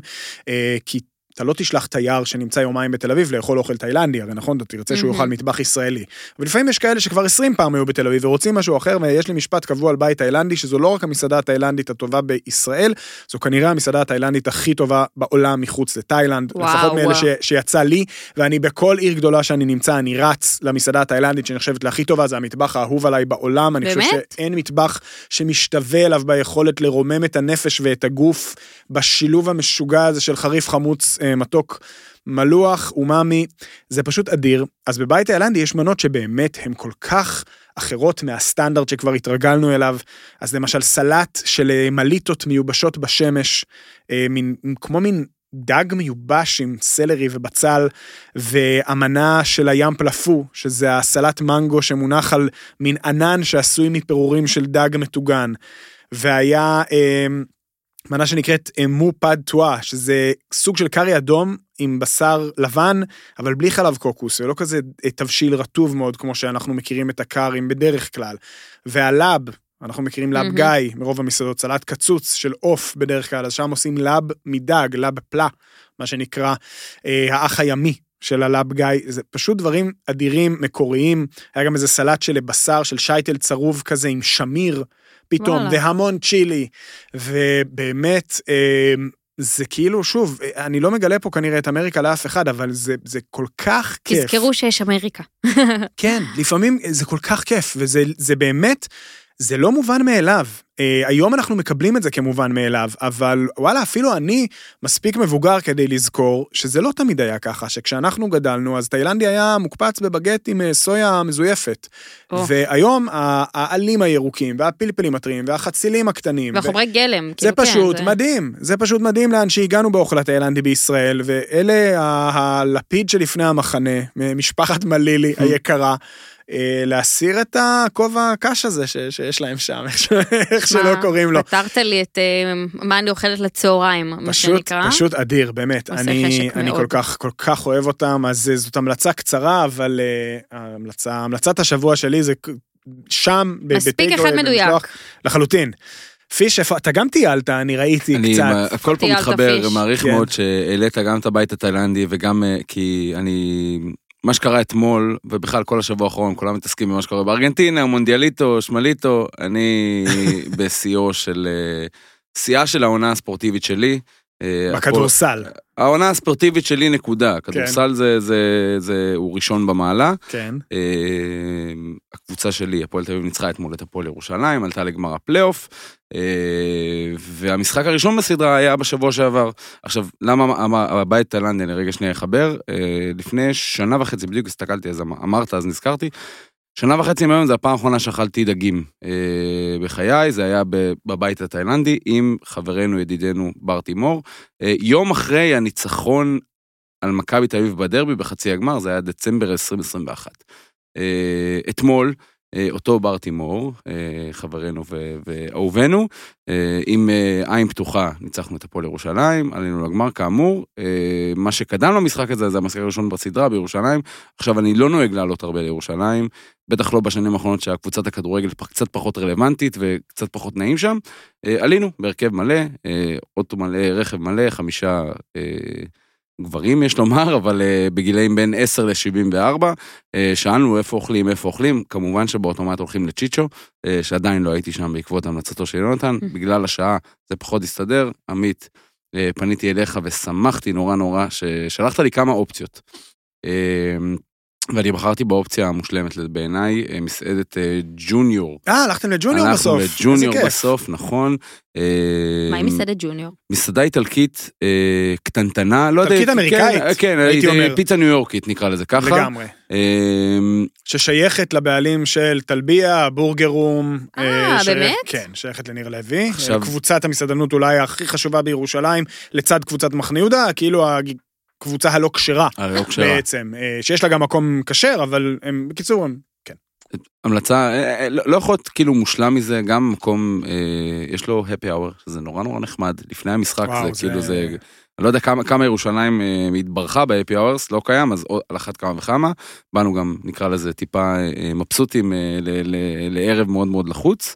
אה, כי אתה לא תשלח תייר שנמצא יומיים בתל אביב לאכול אוכל תאילנדי, הרי נכון, אתה תרצה שהוא מהמם. יאכל מטבח ישראלי. ולפעמים יש כאלה שכבר 20 פעם היו בתל אביב ורוצים משהו אחר, ויש לי משפט קבוע על בית תאילנדי, שזו לא רק המסעדה התאילנדית הטובה בישראל, זו כנראה המסעדה התאילנדית הכי טובה בעולם מחוץ לתאילנד, לפחות מאלה. ש, שיצא לי, ואני בכל עיר גדולה שאני נמצא, אני רץ למסעדה התאילנדית שנחשבת להכי טובה, זה המטבח האהוב עליי בעולם, אני באמת? חושב שאין מטבח שמשתווה אליו ביכולת לרומם את הנפש ואת הגוף, בשילוב המשוגע הזה של חריף חמוץ מתוק. מלוח, אומאמי, זה פשוט אדיר. אז בבית תאילנדי יש מנות שבאמת הן כל כך אחרות מהסטנדרט שכבר התרגלנו אליו. אז למשל סלט של אה, מליטות מיובשות בשמש, אה, מין, כמו מין דג מיובש עם סלרי ובצל, והמנה של הים פלפו, שזה הסלט מנגו שמונח על מין ענן שעשוי מפירורים של דג מטוגן. והיה אה, מנה שנקראת אה, מו פד טואה, שזה סוג של קארי אדום עם בשר לבן, אבל בלי חלב קוקוס, ולא כזה אה, תבשיל רטוב מאוד כמו שאנחנו מכירים את הקארים בדרך כלל. והלאב, אנחנו מכירים לאב מהמם. גיא מרוב המסעדות, סלט קצוץ של עוף בדרך כלל, אז שם עושים לאב מדג, לאב פלה, מה שנקרא אה, האח הימי. של הלאב גיא, זה פשוט דברים אדירים, מקוריים. היה גם איזה סלט של בשר, של שייטל צרוב כזה עם שמיר, פתאום, וואלה. והמון צ'ילי. ובאמת, אה, זה כאילו, שוב, אני לא מגלה פה כנראה את אמריקה לאף אחד, אבל זה, זה כל כך כיף. תזכרו שיש אמריקה. כן, לפעמים זה כל כך כיף, וזה זה באמת, זה לא מובן מאליו. אה, היום אנחנו מקבלים את זה כמובן מאליו, אבל וואלה, אפילו אני מספיק מבוגר כדי לזכור שזה לא תמיד היה ככה, שכשאנחנו גדלנו, אז תאילנדי היה מוקפץ בבגט עם אה, סויה מזויפת. או. והיום העלים הירוקים, והפלפלים הטריים, והחצילים הקטנים, ו- והחומרי גלם. זה כאילו, כן, פשוט זה- מדהים, זה פשוט מדהים לאן שהגענו באוכל התאילנדי בישראל, ואלה הלפיד שלפני המחנה, משפחת מלילי היקרה, להסיר את הכובע הקש הזה ש- שיש להם שם, איך שלא קוראים לו. פתרת לי את אה, מה אני אוכלת לצהריים, מה פשוט, שנקרא. פשוט אדיר, באמת. אני, אני. כל כך, כל כך אוהב אותם, אז אה, זאת המלצה קצרה, אבל אה, ההמלצה, המלצת השבוע שלי זה שם, ב- מספיק אחד מדויק. לחלוטין. פיש, איפה, אתה גם טיילת, אני ראיתי אני, קצת. מה- הכל פה מתחבר. מעריך כן. מאוד שהעלית גם את הבית התאילנדי וגם אה, כי אני, מה שקרה אתמול, ובכלל כל השבוע האחרון, כולם מתעסקים במה שקורה בארגנטינה, מונדיאליטו, שמליטו, אני בשיאו של, אה, שיאה של העונה הספורטיבית שלי. אה, בכדורסל. העונה הספורטיבית שלי כן. נקודה, כדורסל זה, זה, זה, הוא ראשון במעלה. כן. אה, הקבוצה שלי, הפועל תל אביב, ניצחה אתמול את הפועל ירושלים, עלתה לגמר הפלייאוף, אה, והמשחק הראשון בסדרה היה בשבוע שעבר. עכשיו, למה אמר- הבית תאילנדי, אני רגע שנייה אחבר, אה, לפני שנה וחצי, בדיוק הסתכלתי, אז אמ- אמרת, אז נזכרתי, שנה וחצי מהיום זה הפעם האחרונה שאכלתי דגים אה, בחיי, זה היה בבית התאילנדי עם חברנו, ידידנו, בר תימור. אה, יום אחרי הניצחון על מכבי תל אביב בדרבי בחצי הגמר, זה היה דצמבר 2021. אה, אתמול, אותו בר תימור, אה, חברנו ואהובנו, אה, עם אה, עין פתוחה ניצחנו את הפועל ירושלים, עלינו לגמר כאמור. אה, מה שקדם למשחק הזה, זה המשחק הראשון בסדרה בירושלים. עכשיו, אני לא נוהג לעלות הרבה לירושלים, בטח לא בשנים האחרונות שהקבוצת הכדורגל קצת פחות רלוונטית וקצת פחות נעים שם. אה, עלינו בהרכב מלא, אה, אוטו מלא, רכב מלא, חמישה אה, גברים יש לומר, אבל אה, בגילאים בין 10 ל-74. אה, שאלנו איפה אוכלים, איפה אוכלים, כמובן שבאוטומט הולכים לצ'יצ'ו, אה, שעדיין לא הייתי שם בעקבות המלצתו של יונתן, בגלל השעה זה פחות הסתדר. עמית, אה, פניתי אליך ושמחתי נורא נורא ששלחת לי כמה אופציות. אה, ואני בחרתי באופציה המושלמת בעיניי, אה, מסעדת אה, ג'וניור. אה, הלכתם לג'וניור בסוף. הלכנו לג'וניור. בסוף, נכון. אה, מה עם מסעדת ג'וניור? מסעדה איטלקית קטנטנה, לא יודע. איטלקית אמריקאית, כן, כן, הייתי אומר. פיצה ניו יורקית נקרא לזה ככה. לגמרי. ששייכת לבעלים של טלביה, בורגר רום. אה, באמת? כן, שייכת לניר לוי. קבוצת המסעדנות אולי הכי חשובה בירושלים, לצד קבוצת מחנה יהודה, כאילו הקבוצה הלא כשרה. בעצם, אה, שיש לה גם מקום כשר, אבל הם, בקיצור, הם, כן. המלצה, אה, אה, לא לא יכול להיות כאילו מושלם מזה, גם מקום, יש לו happy hour, שזה נורא נורא נחמד, לפני המשחק וואו, זה זה- כאילו זה, אני לא יודע כמה, כמה ירושלים התברכה ב-happy hours, לא קיים, אז על אחת כמה וכמה, באנו גם, נקרא לזה טיפה מבסוטים לערב מאוד מאוד לחוץ.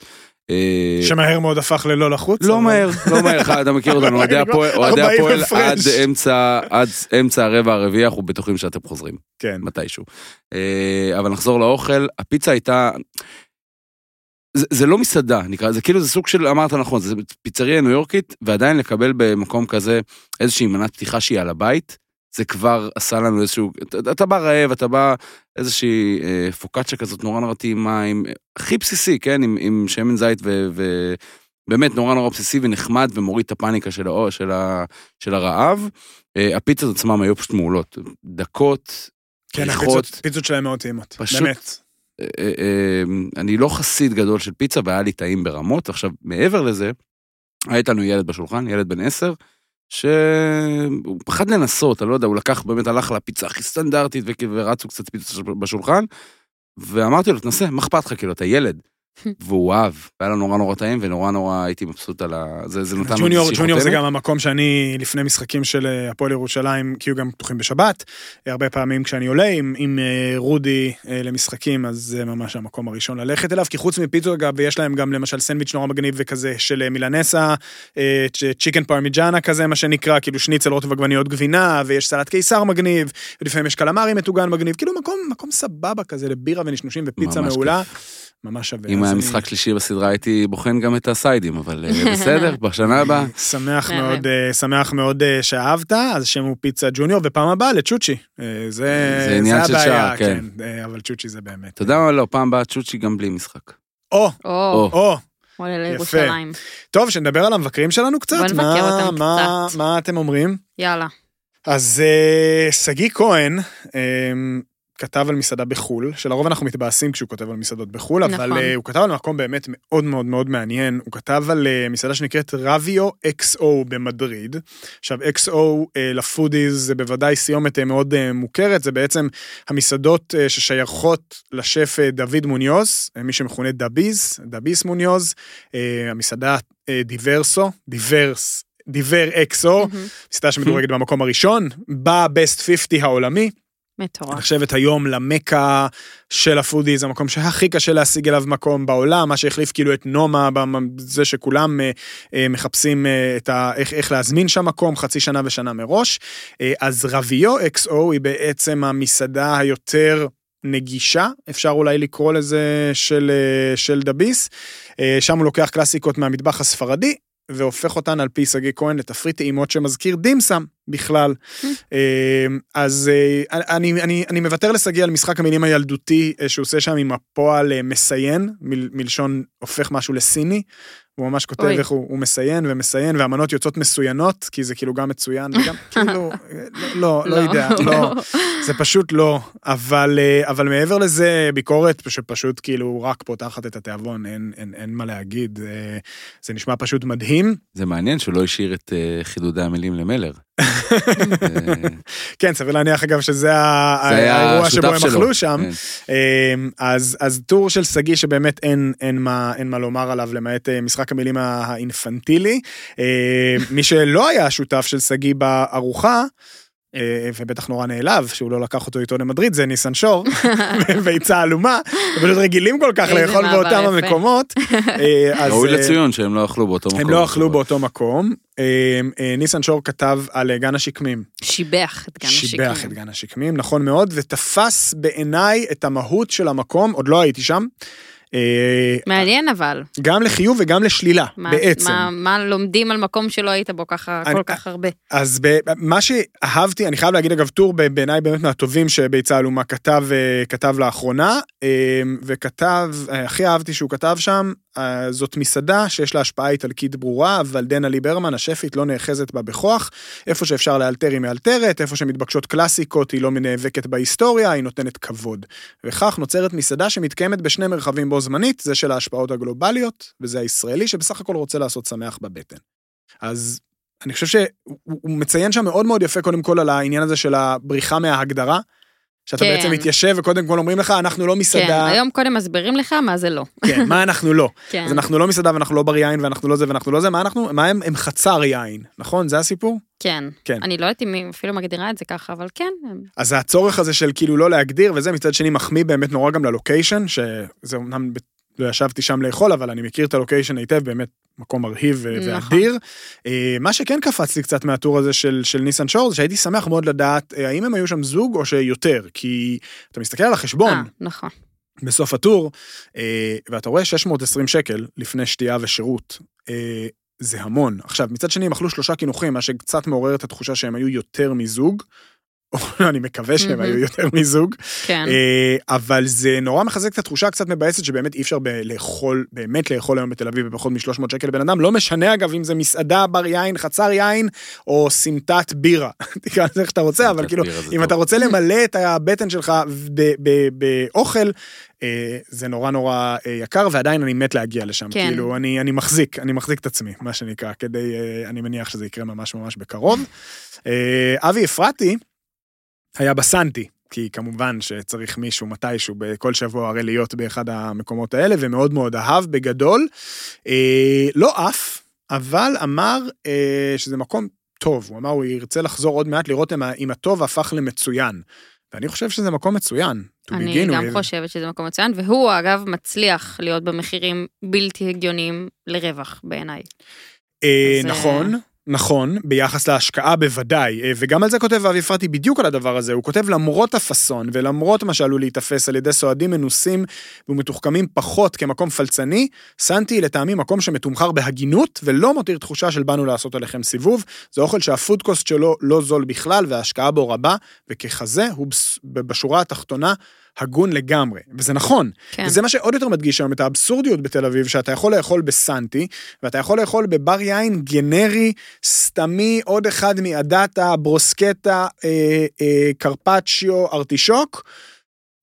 אה, שמהר מאוד הפך ללא לחוץ. לא מהר, לא מהר, אתה מכיר אותנו, אוהדי הפועל- אוהדי 40 הפועל הפרש. עד אמצע, עד אמצע הרבע הרביעי, אנחנו בטוחים שאתם חוזרים. כן. מתישהו. אה, אבל נחזור לאוכל, הפיצה הייתה... זה, זה לא מסעדה, נקרא, זה כאילו, זה סוג של, אמרת נכון, זה פיצריה ניו יורקית, ועדיין לקבל במקום כזה איזושהי מנת פתיחה שהיא על הבית, זה כבר עשה לנו איזשהו, אתה, אתה בא רעב, אתה בא איזושהי אה, פוקאצ'ה כזאת נורא נורא טעימה, עם, הכי בסיסי, כן, עם, עם שמן זית ו... ו באמת נורא נורא בסיסי ונחמד ומוריד את הפאניקה של, הא, של, ה, של הרעב. אה, הפיצות עצמם היו פשוט מעולות. דקות, כן, ריחות. הפיצות הפיצות שלהם מאוד טעימות. פשוט- באמת. אה, אה, אה, אני לא חסיד גדול של פיצה והיה לי טעים ברמות. עכשיו, מעבר לזה, היה איתנו ילד בשולחן, ילד בן עשר, שהוא פחד לנסות, אני לא יודע, הוא לקח, באמת הלך לפיצה הכי סטנדרטית ורצו קצת פיצה בשולחן, ואמרתי לו, תנסה, מה אכפת לך, כאילו, אתה ילד. והוא אהב, והיה לו נורא נורא טעים, ונורא נורא הייתי מבסוט על ה... זה, זה לנו ג'וניור, איזושהי ג'וניור זה. גם המקום שאני, לפני משחקים של אה, הפועל ירושלים, כי היו גם פתוחים בשבת. אה, הרבה פעמים כשאני עולה עם, עם אה, רודי למשחקים, אז זה ממש המקום הראשון ללכת אליו, כי חוץ מפיצות, אגב, יש להם גם למשל סנדוויץ' נורא מגניב וכזה של מילנסה, צ'יקן פרמיג'אנה כזה, מה שנקרא, כאילו שניצל רוטב עגבניות גבינה, ויש סלט קיסר מגניב, ולפעמים יש קלמרי מטוגן מגניב, כאילו מקום, מקום סבבה כזה לבירה ונשנושים ופיצה מעולה. ממש שווה. אם היה אני- משחק שלישי בסדרה הייתי בוחן גם את הסיידים, אבל אה, בסדר, בשנה הבאה. שמח. מאוד, אה, שמח מאוד אה, שאהבת, אז השם הוא פיצה ג'וניור, ופעם הבאה לצ'וצ'י. זה, זה עניין של הבעיה, שעה, כן. אה, אבל צ'וצ'י זה באמת. אתה יודע מה? לא, פעם באה צ'וצ'י גם בלי משחק. או, או, או, עולה לירושלים. טוב, שנדבר על המבקרים שלנו קצת. בוא נבקר מה- אותם קצת. מה אתם אומרים? יאללה. אז שגיא כהן אה, כתב על מסעדה בחו"ל, שלרוב אנחנו מתבאסים כשהוא כותב על מסעדות בחו"ל, אבל נכון. אה, הוא כתב על מקום באמת מאוד מאוד מאוד מעניין. הוא כתב על אה, מסעדה שנקראת רביו XO במדריד. עכשיו, XO אה, לפודיז זה בוודאי סיומת אה, מאוד אה, מוכרת, זה בעצם המסעדות אה, ששייכות לשף אה, דוד מוניוז, אה, מי שמכונה דאביז, דאביז מוניוז, אה, המסעדה אה, דיברסו, דיברס. דיבר XO, מהמם. מסעדה שמדורגת במקום הראשון, ב best 50 העולמי, מטורף. נחשבת היום למכה של ה foodies, המקום שהכי קשה להשיג אליו מקום בעולם, מה שהחליף כאילו את נומה, זה שכולם אה, אה, מחפשים אה, את ה, איך, איך להזמין שם מקום חצי שנה ושנה מראש. אז רביו XO היא בעצם המסעדה היותר נגישה, אפשר אולי לקרוא לזה, של, של דביס. שם הוא לוקח קלאסיקות מהמטבח הספרדי. והופך אותן על פי שגיא כהן לתפריט טעימות שמזכיר דימסם בכלל. אה, אז אה, אני, אני, אני מוותר לשגיא על משחק המילים הילדותי אה, שהוא עושה שם עם הפועל אה, מסיין, מל, מלשון הופך משהו לסיני. הוא ממש כותב אוי. איך הוא, הוא מסיין ומסיין, והמנות יוצאות מצוינות, כי זה כאילו גם מצוין, וגם כאילו, לא, לא, לא יודע, לא. זה פשוט לא, אבל, אה, אבל מעבר לזה, ביקורת שפשוט כאילו רק פותחת את התיאבון, אין, אין, אין מה להגיד, אה, זה נשמע פשוט מדהים. זה מעניין שהוא לא השאיר את אה, חידודי המילים למלר. כן, סביר להניח אגב שזה האירוע שבו הם. אכלו שם. כן. אמ, אז, טור של שגיא שבאמת אין, מה, לומר עליו למעט אה, משחק המילים האינפנטילי. אה, מי שלא היה שותף של שגיא בארוחה, ובטח נורא נעלב שהוא לא לקח אותו איתו למדריד, זה ניסן שור, ביצה עלומה, הם פשוט רגילים כל כך לאכול באותם. המקומות. אה, ראוי אה, לציון שהם לא אכלו באותו מקום. הם לא אכלו. באותו מקום. אה, אה, ניסן שור כתב על אה, גן השקמים. שיבח את גן השקמים. שיבח את גן השקמים, נכון מאוד, ותפס בעיניי את המהות של המקום, עוד לא הייתי שם. אה, מעניין אבל. גם לחיוב וגם לשלילה, מה- בעצם. מה- מה לומדים על מקום שלא היית בו ככה אני- כל כך הרבה. אז ב- מה שאהבתי, אני חייב להגיד אגב, טור בעיניי באמת מהטובים שביצה אלומה כתב, אה, כתב לאחרונה, אה, וכתב, הכי אהבתי שהוא כתב שם, זאת מסעדה שיש לה השפעה איטלקית ברורה, אבל דנה ליברמן, השפית, לא נאחזת בה בכוח. איפה שאפשר לאלתר היא מאלתרת, איפה שמתבקשות קלאסיקות היא לא נאבקת בהיסטוריה, היא נותנת כבוד. וכך נוצרת מסעדה שמתקיימת בשני מרחבים בו זמנית, זה של ההשפעות הגלובליות, וזה הישראלי שבסך הכל רוצה לעשות שמח בבטן. אז אני חושב שהוא הוא מציין שם מאוד מאוד יפה קודם כל על העניין הזה של הבריחה מההגדרה. שאתה כן. בעצם מתיישב וקודם כל אומרים לך, אנחנו לא כן, מסעדה. היום קודם מסבירים לך מה זה לא. כן, מה אנחנו לא. כן. אז אנחנו לא מסעדה ואנחנו לא בר יין ואנחנו לא זה ואנחנו לא זה, מה אנחנו, מה הם, הם חצר יין, נכון? זה הסיפור? כן. כן. אני לא יודעת אם היא אפילו מגדירה את זה ככה, אבל כן. אז הצורך הזה של כאילו לא להגדיר וזה, מצד שני מחמיא באמת נורא גם ללוקיישן, שזה אמנם ב- לא ישבתי שם לאכול, אבל אני מכיר את הלוקיישן היטב, באמת מקום מרהיב נכון. ואדיר. אה, מה שכן קפץ לי קצת מהטור הזה של, של ניסן שור, זה שהייתי שמח מאוד לדעת אה, האם הם היו שם זוג או שיותר, כי אתה מסתכל על החשבון, אה, נכון. בסוף הטור, ואתה רואה 620 שקל לפני שתייה ושירות. זה המון. עכשיו, מצד שני, הם אכלו שלושה קינוחים, מה שקצת מעורר את התחושה שהם היו יותר מזוג. אני מקווה שהם מהמם. היו יותר מזוג. כן. אה, אבל זה נורא מחזק את התחושה הקצת מבאסת שבאמת אי אפשר ב- לאכול, באמת לאכול היום בתל אביב בפחות מ-300 שקל לבן אדם, לא משנה אגב אם זה מסעדה, בר יין, חצר יין, או סמטת בירה. תקרא לזה איך שאתה רוצה, אבל כאילו, אם טוב. אתה רוצה למלא את הבטן שלך ב- ב- באוכל, אה, זה נורא נורא אה, יקר, ועדיין אני מת להגיע לשם. כן. כאילו, אני, אני מחזיק, אני מחזיק את עצמי, מה שנקרא, כדי, אה, אני מניח שזה יקרה ממש ממש בקרוב. אה, אבי אפרתי היה בסנטי. כי כמובן שצריך מישהו מתישהו בכל שבוע הרי להיות באחד המקומות האלה, ומאוד מאוד אהב בגדול. אה, לא עף, אבל אמר אה, שזה מקום טוב. הוא אמר, הוא ירצה לחזור עוד מעט לראות אם, אם הטוב הפך למצוין. ואני חושב שזה מקום מצוין. אני גם with. חושבת שזה מקום מצוין, והוא אגב מצליח להיות במחירים בלתי הגיוניים לרווח בעיניי. אה, אז, אה, נכון. נכון, ביחס להשקעה בוודאי, אה, וגם על זה כותב אבי אפרתי בדיוק על הדבר הזה, הוא כותב למרות הפאסון ולמרות מה שעלול להיתפס על ידי סועדים מנוסים ומתוחכמים פחות כמקום פלצני, סנטי לטעמי מקום שמתומחר בהגינות ולא מותיר תחושה של באנו לעשות עליכם סיבוב, זה אוכל שהפודקוסט שלו לא זול בכלל וההשקעה בו רבה, וככזה הוא בשורה התחתונה הגון לגמרי, וזה נכון, כן. וזה מה שעוד יותר מדגיש היום את האבסורדיות בתל אביב, שאתה יכול לאכול בסנטי, ואתה יכול לאכול בבר יין גנרי, סתמי, עוד אחד מעדתה, ברוסקטה, אה, אה, קרפצ'יו, ארטישוק,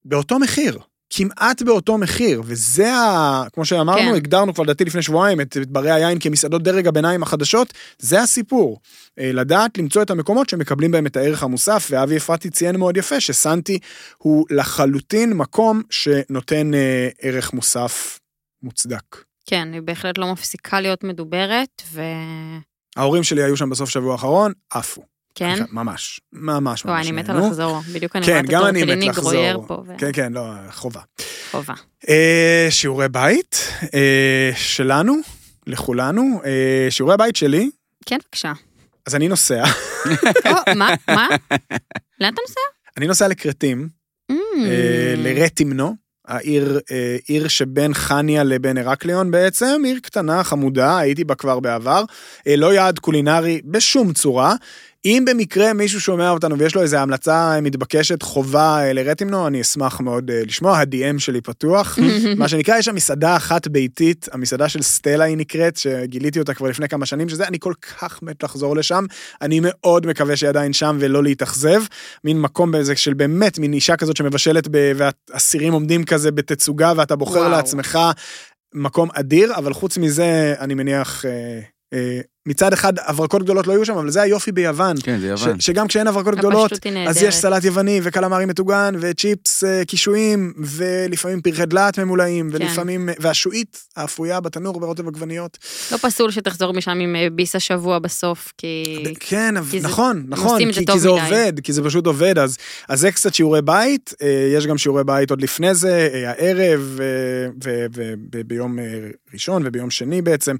באותו מחיר. כמעט באותו מחיר, וזה ה... כמו שאמרנו, כן. הגדרנו כבר לדעתי לפני שבועיים את, את ברי היין כמסעדות דרג הביניים החדשות, זה הסיפור. אה, לדעת למצוא את המקומות שמקבלים בהם את הערך המוסף, ואבי אפרתי ציין מאוד יפה שסנטי הוא לחלוטין מקום שנותן אה, ערך מוסף מוצדק. כן, היא בהחלט לא מפסיקה להיות מדוברת, וכן, ההורים שלי היו שם בסוף שבוע האחרון, עפו. ממש, ממש ממש. וואי, אני מתה. לחזור, בדיוק אני כן, גם אני מת לחזור. כן, כן, לא, חובה. וחובה. אה, שיעורי בית אה, שלנו, לכולנו, אה, שיעורי בית שלי, כן, בבקשה. אז אני נוסע, מה? מה? לאן אתה נוסע? אני נוסע לכרתים, Mm, לרטימנו, העיר, עיר שבין חניה לבין הרקליון בעצם, עיר קטנה, חמודה, הייתי בה כבר בעבר, לא יעד קולינרי בשום צורה. אם במקרה מישהו שומע אותנו ויש לו איזו המלצה מתבקשת חובה אה, לרטימנו, אני אשמח מאוד אה, לשמוע, ה-DM שלי פתוח. מה שנקרא, יש שם מסעדה אחת ביתית, המסעדה של סטלה היא נקראת, שגיליתי אותה כבר לפני כמה שנים, שזה, אני כל כך מת לחזור לשם, אני מאוד מקווה שהיא עדיין שם ולא להתאכזב. מין מקום באיזה של באמת, מין אישה כזאת שמבשלת, ב... והאסירים עומדים כזה בתצוגה, ואתה בוחר וואו. לעצמך מקום אדיר, אבל חוץ מזה, אני מניח... אה, אה, מצד אחד הברקות גדולות לא יהיו שם, אבל זה היופי ביוון. כן, זה ש- יוון. שגם כשאין הברקות גדולות, אז. יש סלט יווני וקלמרי מטוגן וצ'יפס אה, קישואים ולפעמים פרחי דלעת ממולאים כן. ולפעמים והשועית האפויה בתנור ברוטב עגבניות. לא פסול שתחזור משם עם אה, ביס השבוע בסוף, כי... כן, כי זה- נכון, הם נכון, זה כי כי זה מדי. עובד, כי זה פשוט עובד, אז אז זה קצת שיעורי בית, יש גם שיעורי בית עוד לפני זה, הערב וביום ראשון וביום שני בעצם.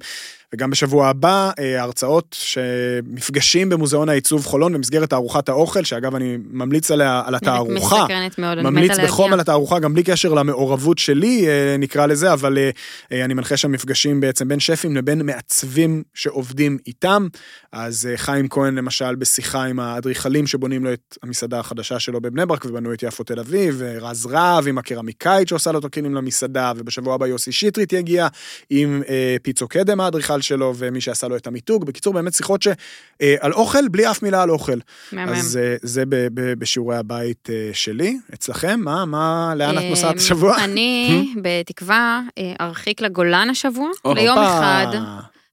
וגם בשבוע הבא, הרצאות שמפגשים במוזיאון העיצוב חולון במסגרת תערוכת האוכל, שאגב אני ממליץ עליה על התערוכה. מסקרנת מאוד, אני ממליץ מתה בחום להגיע. על התערוכה, גם בלי קשר למעורבות שלי, אה, נקרא לזה, אבל אה, אה, אני מנחה שם מפגשים בעצם בין שפים לבין מעצבים שעובדים איתם. אז חיים כהן למשל בשיחה עם האדריכלים שבונים לו את המסעדה החדשה שלו בבני ברק ובנו את יפו תל אביב, רז רהב עם הקרמיקאית שעושה לו תוקינים למסעדה, ובשבוע הבא יוסי שטרית יגיע עם אה, פיצו קדם האדריכל שלו ומי שעשה לו את המיתוג. בקיצור, באמת שיחות שעל אוכל בלי אף מילה על אוכל. מהמם. אז אה, זה ב- ב- בשיעורי הבית אה, שלי. אצלכם? מה, מה, לאן את נוסעת השבוע? אני, בתקווה, אה, ארחיק לגולן השבוע, ליום הופה. אחד.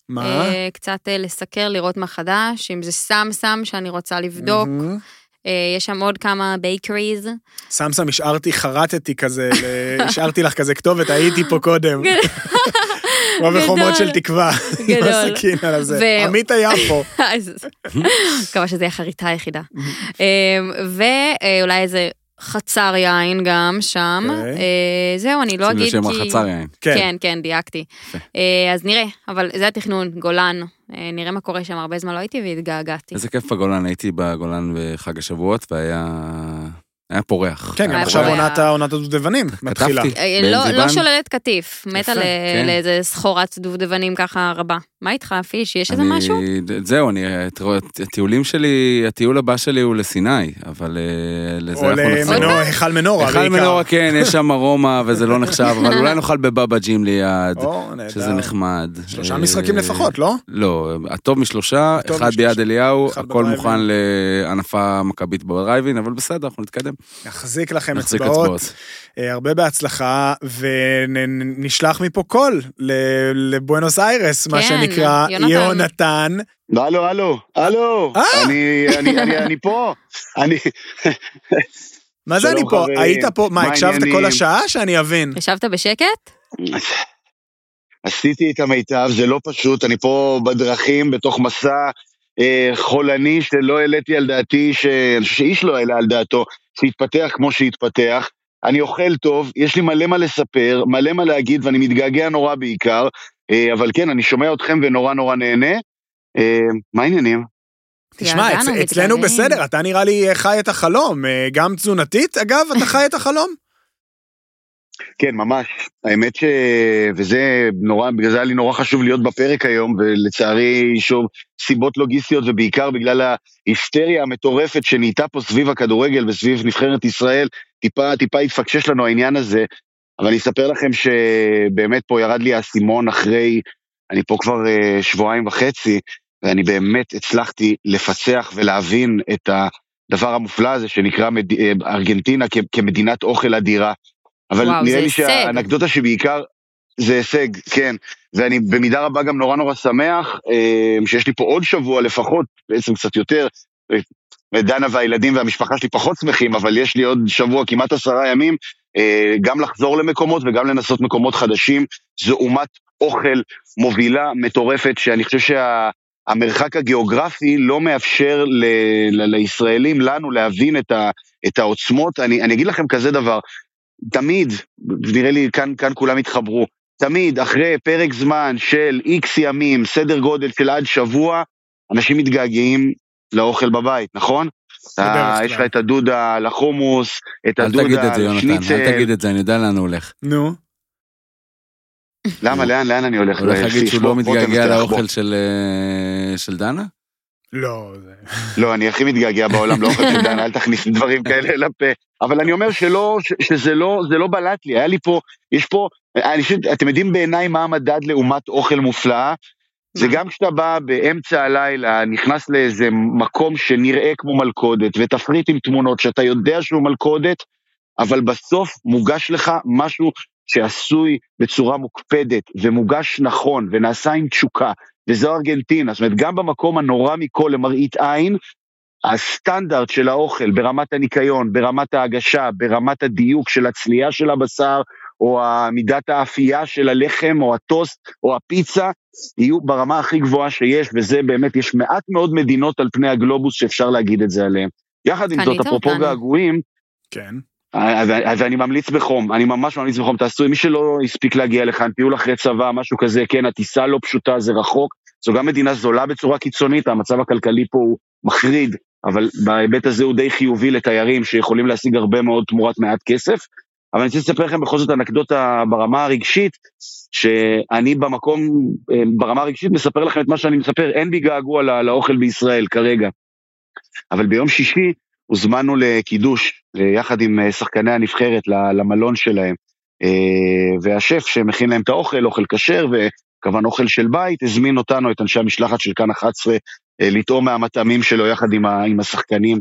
מה? אה, קצת אה, לסקר, לראות מה חדש, אם זה סם סם שאני רוצה לבדוק. מהמם. אה, יש שם עוד כמה בייקריז. סמסם השארתי, חרטתי כזה, ל- השארתי לך כזה כתובת, הייתי פה קודם. כמו בחומות. של תקווה. עם. הסכין על הזה. עמית היה פה. אז מקווה שזה יהיה החריטה היחידה. אמ, ואולי איזה חצר יין גם שם. אוקיי. אה, זהו, אני לא שים אגיד כי... החצר יין. כן. כן, כן, דייקתי. אה, אז נראה, אבל זה התכנון, גולן. אה, נראה מה קורה שם, הרבה זמן לא הייתי והתגעגעתי. איזה כיף בגולן, הייתי בגולן בחג השבועות והיה היה פורח. כן, גם עכשיו עונת הדובדבנים מתחילה. אה, בעין לא- לא. שוללת קטיף, מתה כן. לאיזה סחורת דובדבנים ככה רבה. מה איתך, פיש? יש איזה משהו? זהו, אני, הטיולים שלי, הטיול הבא שלי הוא לסיני, אבל אה, לזה או אנחנו נחזור. למנור, היכל מנורה היכל בעיקר. מנורה כן, יש שם ארומה וזה לא נחשב, אבל אולי נאכל בבבא ג'ים ליד, או. שזה נחמד. שלושה אה, משחקים לפחות, לא? לא, הטוב משלושה, אחד. ביד אליהו, הכל. מוכן להנפה מכבית בדרייבין, אבל בסדר, אנחנו נתקדם. נחזיק לכם נחזיק אצבעות. אצבעות. אה, הרבה בהצלחה, ונשלח מפה קול ל- לבואנוס איירס, מה כן, שנקרא, יונתן. יונתן. הלו, הלו, הלו, אה! אני, אני, אני, אני פה, אני, מה זה אני פה? היית פה, מה, מה הקשבת? כל השעה? שאני אבין. ישבת בשקט? עשיתי את המיטב, זה לא פשוט, אני פה בדרכים, בתוך מסע חולני שלא העליתי על דעתי, ש... שאיש לא העלה על דעתו, שהתפתח כמו שהתפתח. אני אוכל טוב, יש לי מלא מה לספר, מלא מה להגיד, ואני מתגעגע נורא בעיקר, אה, אבל כן, אני שומע אתכם ונורא נורא נהנה. אה, מה העניינים? תשמע, אצ- אצלנו מתגעגעים. בסדר, אתה נראה לי חי את החלום. אה, גם תזונתית, אגב, אתה חי את החלום? כן, ממש. האמת ש... וזה נורא, בגלל זה היה לי נורא חשוב להיות בפרק היום, ולצערי, שוב, סיבות לוגיסטיות, ובעיקר בגלל ההיסטריה המטורפת שנהייתה פה סביב הכדורגל וסביב נבחרת ישראל, טיפה, טיפה התפקשש לנו העניין הזה. אבל אני אספר לכם שבאמת פה ירד לי האסימון אחרי, אני פה כבר אה, שבועיים וחצי, ואני באמת הצלחתי לפצח ולהבין את הדבר המופלא הזה שנקרא מד... אה, ארגנטינה כ... כמדינת אוכל אדירה. אבל וואו, נראה לי הישג. שהאנקדוטה שבעיקר זה הישג, כן. ואני במידה רבה גם נורא נורא שמח אה, שיש לי פה עוד שבוע לפחות, בעצם קצת יותר. אה, דנה והילדים והמשפחה שלי פחות שמחים, אבל יש לי עוד שבוע, כמעט עשרה ימים, אה, גם לחזור למקומות וגם לנסות מקומות חדשים. זו אומת אוכל מובילה, מטורפת, שאני חושב שהמרחק הגיאוגרפי לא מאפשר ל, ל, לישראלים, לנו, להבין את, ה, את העוצמות. אני, אני אגיד לכם כזה דבר, תמיד, נראה לי כאן, כאן כולם התחברו, תמיד אחרי פרק זמן של איקס ימים, סדר גודל של עד שבוע, אנשים מתגעגעים לאוכל בבית, נכון? אתה- בדרך יש לך. את הדודה לחומוס, את אל תגיד הדודה את זה, יונתן, לשניצל. אל תגיד את זה, אני יודע לאן הוא הולך. נו. למה, לאן, לאן אני הולך? הוא הולך להגיד שהוא לא מתגעגע. לאוכל של אה, של דנה? לא, זה... לא, אני הכי מתגעגע בעולם לאוכל של דן, אל תכניס דברים כאלה לפה. אבל אני אומר שלא, שזה לא, זה לא בלט לי, היה לי פה, יש פה, אני חושב, אתם יודעים בעיניי מה המדד לעומת אוכל מופלאה? זה? גם כשאתה בא באמצע הלילה, נכנס לאיזה מקום שנראה כמו מלכודת, ותפריט עם תמונות שאתה יודע שהוא מלכודת, אבל בסוף מוגש לך משהו שעשוי בצורה מוקפדת, ומוגש נכון, ונעשה עם תשוקה, וזו ארגנטינה. זאת אומרת, גם במקום הנורא מכל למראית עין, הסטנדרט של האוכל ברמת הניקיון, ברמת ההגשה, ברמת הדיוק של הצלייה של הבשר, או מידת האפייה של הלחם, או הטוסט, או הפיצה, יהיו ברמה הכי גבוהה שיש, וזה באמת, יש מעט מאוד מדינות על פני הגלובוס שאפשר להגיד את זה עליהן. יחד עם זאת, אפרופו. געגועים, כן. אז, אז אני ממליץ בחום, אני ממש ממליץ בחום, תעשו, מי שלא הספיק להגיע לכאן, טיול אחרי צבא, משהו כזה, כן, הטיסה לא פשוטה, זה רחוק, זו גם מדינה זולה בצורה קיצונית, המצב הכלכלי פה הוא מחריד, אבל בהיבט הזה הוא די חיובי לתיירים שיכולים להשיג הרבה מאוד תמורת מעט כסף. אבל אני רוצה לספר לכם בכל זאת אנקדוטה ברמה הרגשית, שאני במקום, אה, ברמה הרגשית מספר לכם את מה שאני מספר, אין בי געגוע לא, לאוכל בישראל כרגע. אבל ביום שישי הוזמנו לקידוש, יחד עם אה, שחקני הנבחרת למלון שלהם. אה, והשף שמכין להם את האוכל, אוכל כשר וכמובן אוכל של בית, הזמין אותנו, את אנשי המשלחת של כאן 11, אה, לטעום מהמטעמים שלו יחד עם, השחקנים.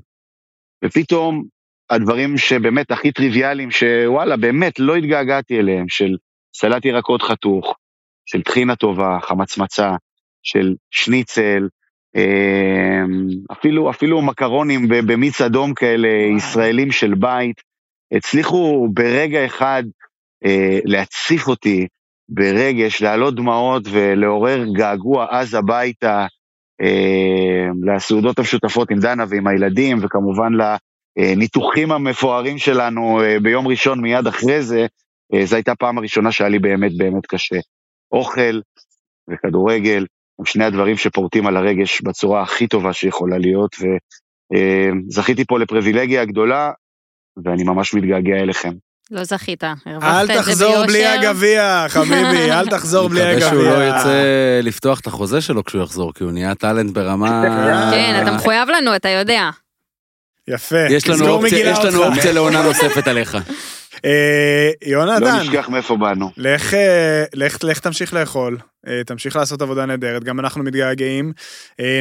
ופתאום הדברים שבאמת הכי טריוויאליים, שוואלה, באמת לא התגעגעתי אליהם, של סלט ירקות חתוך, של טחינה טובה, חמצמצה, של שניצל, אפילו, אפילו מקרונים במיץ אדום כאלה, ישראלים של בית, הצליחו ברגע אחד אה, להציף אותי ברגש, להעלות דמעות ולעורר געגוע עז הביתה אה, לסעודות המשותפות עם דנה ועם הילדים, וכמובן לניתוחים המפוארים שלנו אה, ביום ראשון מיד אחרי זה, זו הייתה הפעם הראשונה שהיה לי באמת באמת קשה. אוכל וכדורגל הם שני הדברים שפורטים על הרגש בצורה הכי טובה שיכולה להיות, וזכיתי פה לפריבילגיה גדולה, ואני ממש מתגעגע אליכם. לא זכית, הרווחת אל את זה ביושר. תחזור בלי הגביע, חביבי, אל תחזור בלי מקווה הגביע. שהוא לא ירצה לפתוח את החוזה שלו כשהוא יחזור, כי הוא נהיה טאלנט ברמה... כן, אתה מחויב לנו, אתה יודע. יפה. יש לנו. אופציה לעונה נוספת עליך. אה, לא יונתן, נשכח מאיפה באנו. לך, אה, לך, לך תמשיך לאכול, אה, תמשיך לעשות עבודה נהדרת, גם אנחנו מתגעגעים,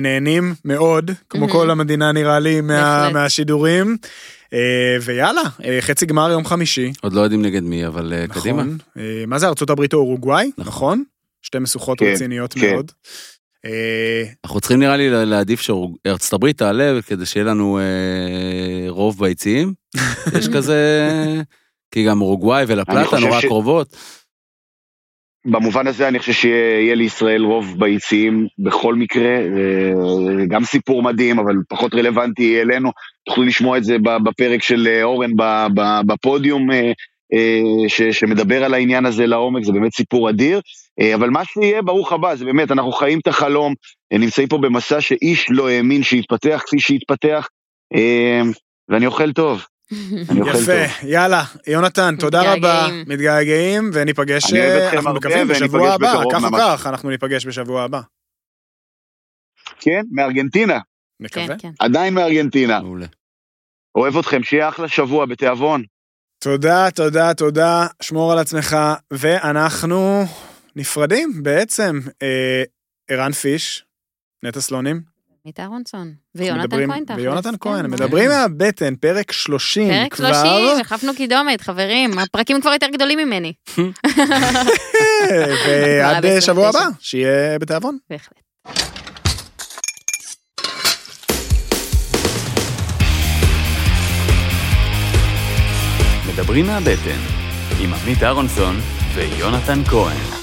נהנים מאוד, כמו. כל המדינה נראה לי, מה. מהשידורים. ויאללה, חצי גמר יום חמישי. עוד לא יודעים נגד מי, אבל קדימה. נכון. אה, מה זה, ארצות הברית או אורוגוואי? נכון. נכון? שתי משוכות כן, רציניות כן. מאוד. אנחנו צריכים נראה לי להעדיף שארצות הברית תעלה כדי שיהיה לנו רוב ביציעים. יש כזה... כי גם אורוגוואי ולפלטה נורא ש- קרובות. במובן הזה אני חושב שיהיה לישראל רוב ביציעים בכל מקרה, אה, גם סיפור מדהים, אבל פחות רלוונטי אלינו. תוכלו לשמוע את זה בפרק של אה, אורן בפודיום, אה, ש- שמדבר על העניין הזה לעומק, זה באמת סיפור אדיר. אבל מה שיהיה, ברוך הבא, זה באמת, אנחנו חיים את החלום, נמצאים פה במסע שאיש לא האמין שיתפתח כפי שהתפתח, ואני אוכל טוב. יפה, יאללה, יונתן, תודה רבה, מתגעגעים. וניפגש, אנחנו מקווים בשבוע הבא, כך או. כך, אנחנו ניפגש בשבוע הבא. כן, מארגנטינה, מקווה. כן, כן. עדיין מארגנטינה. מעולה. אוהב אתכם, שיהיה אחלה שבוע בתיאבון. תודה, תודה, תודה, שמור על עצמך, ואנחנו נפרדים בעצם. אה, ערן פיש, נטע סלונים, עמית אהרונסון. ויונתן כהן תכלס. ויונתן כן, כהן? מדברים מהבטן, פרק 30 פרק כבר. 30, החלפנו קידומת, חברים. הפרקים כבר יותר גדולים ממני. ועד שבוע 29. הבא, שיהיה בתיאבון. בהחלט. מדברים מהבטן, עם עמית אהרונסון ויונתן כהן.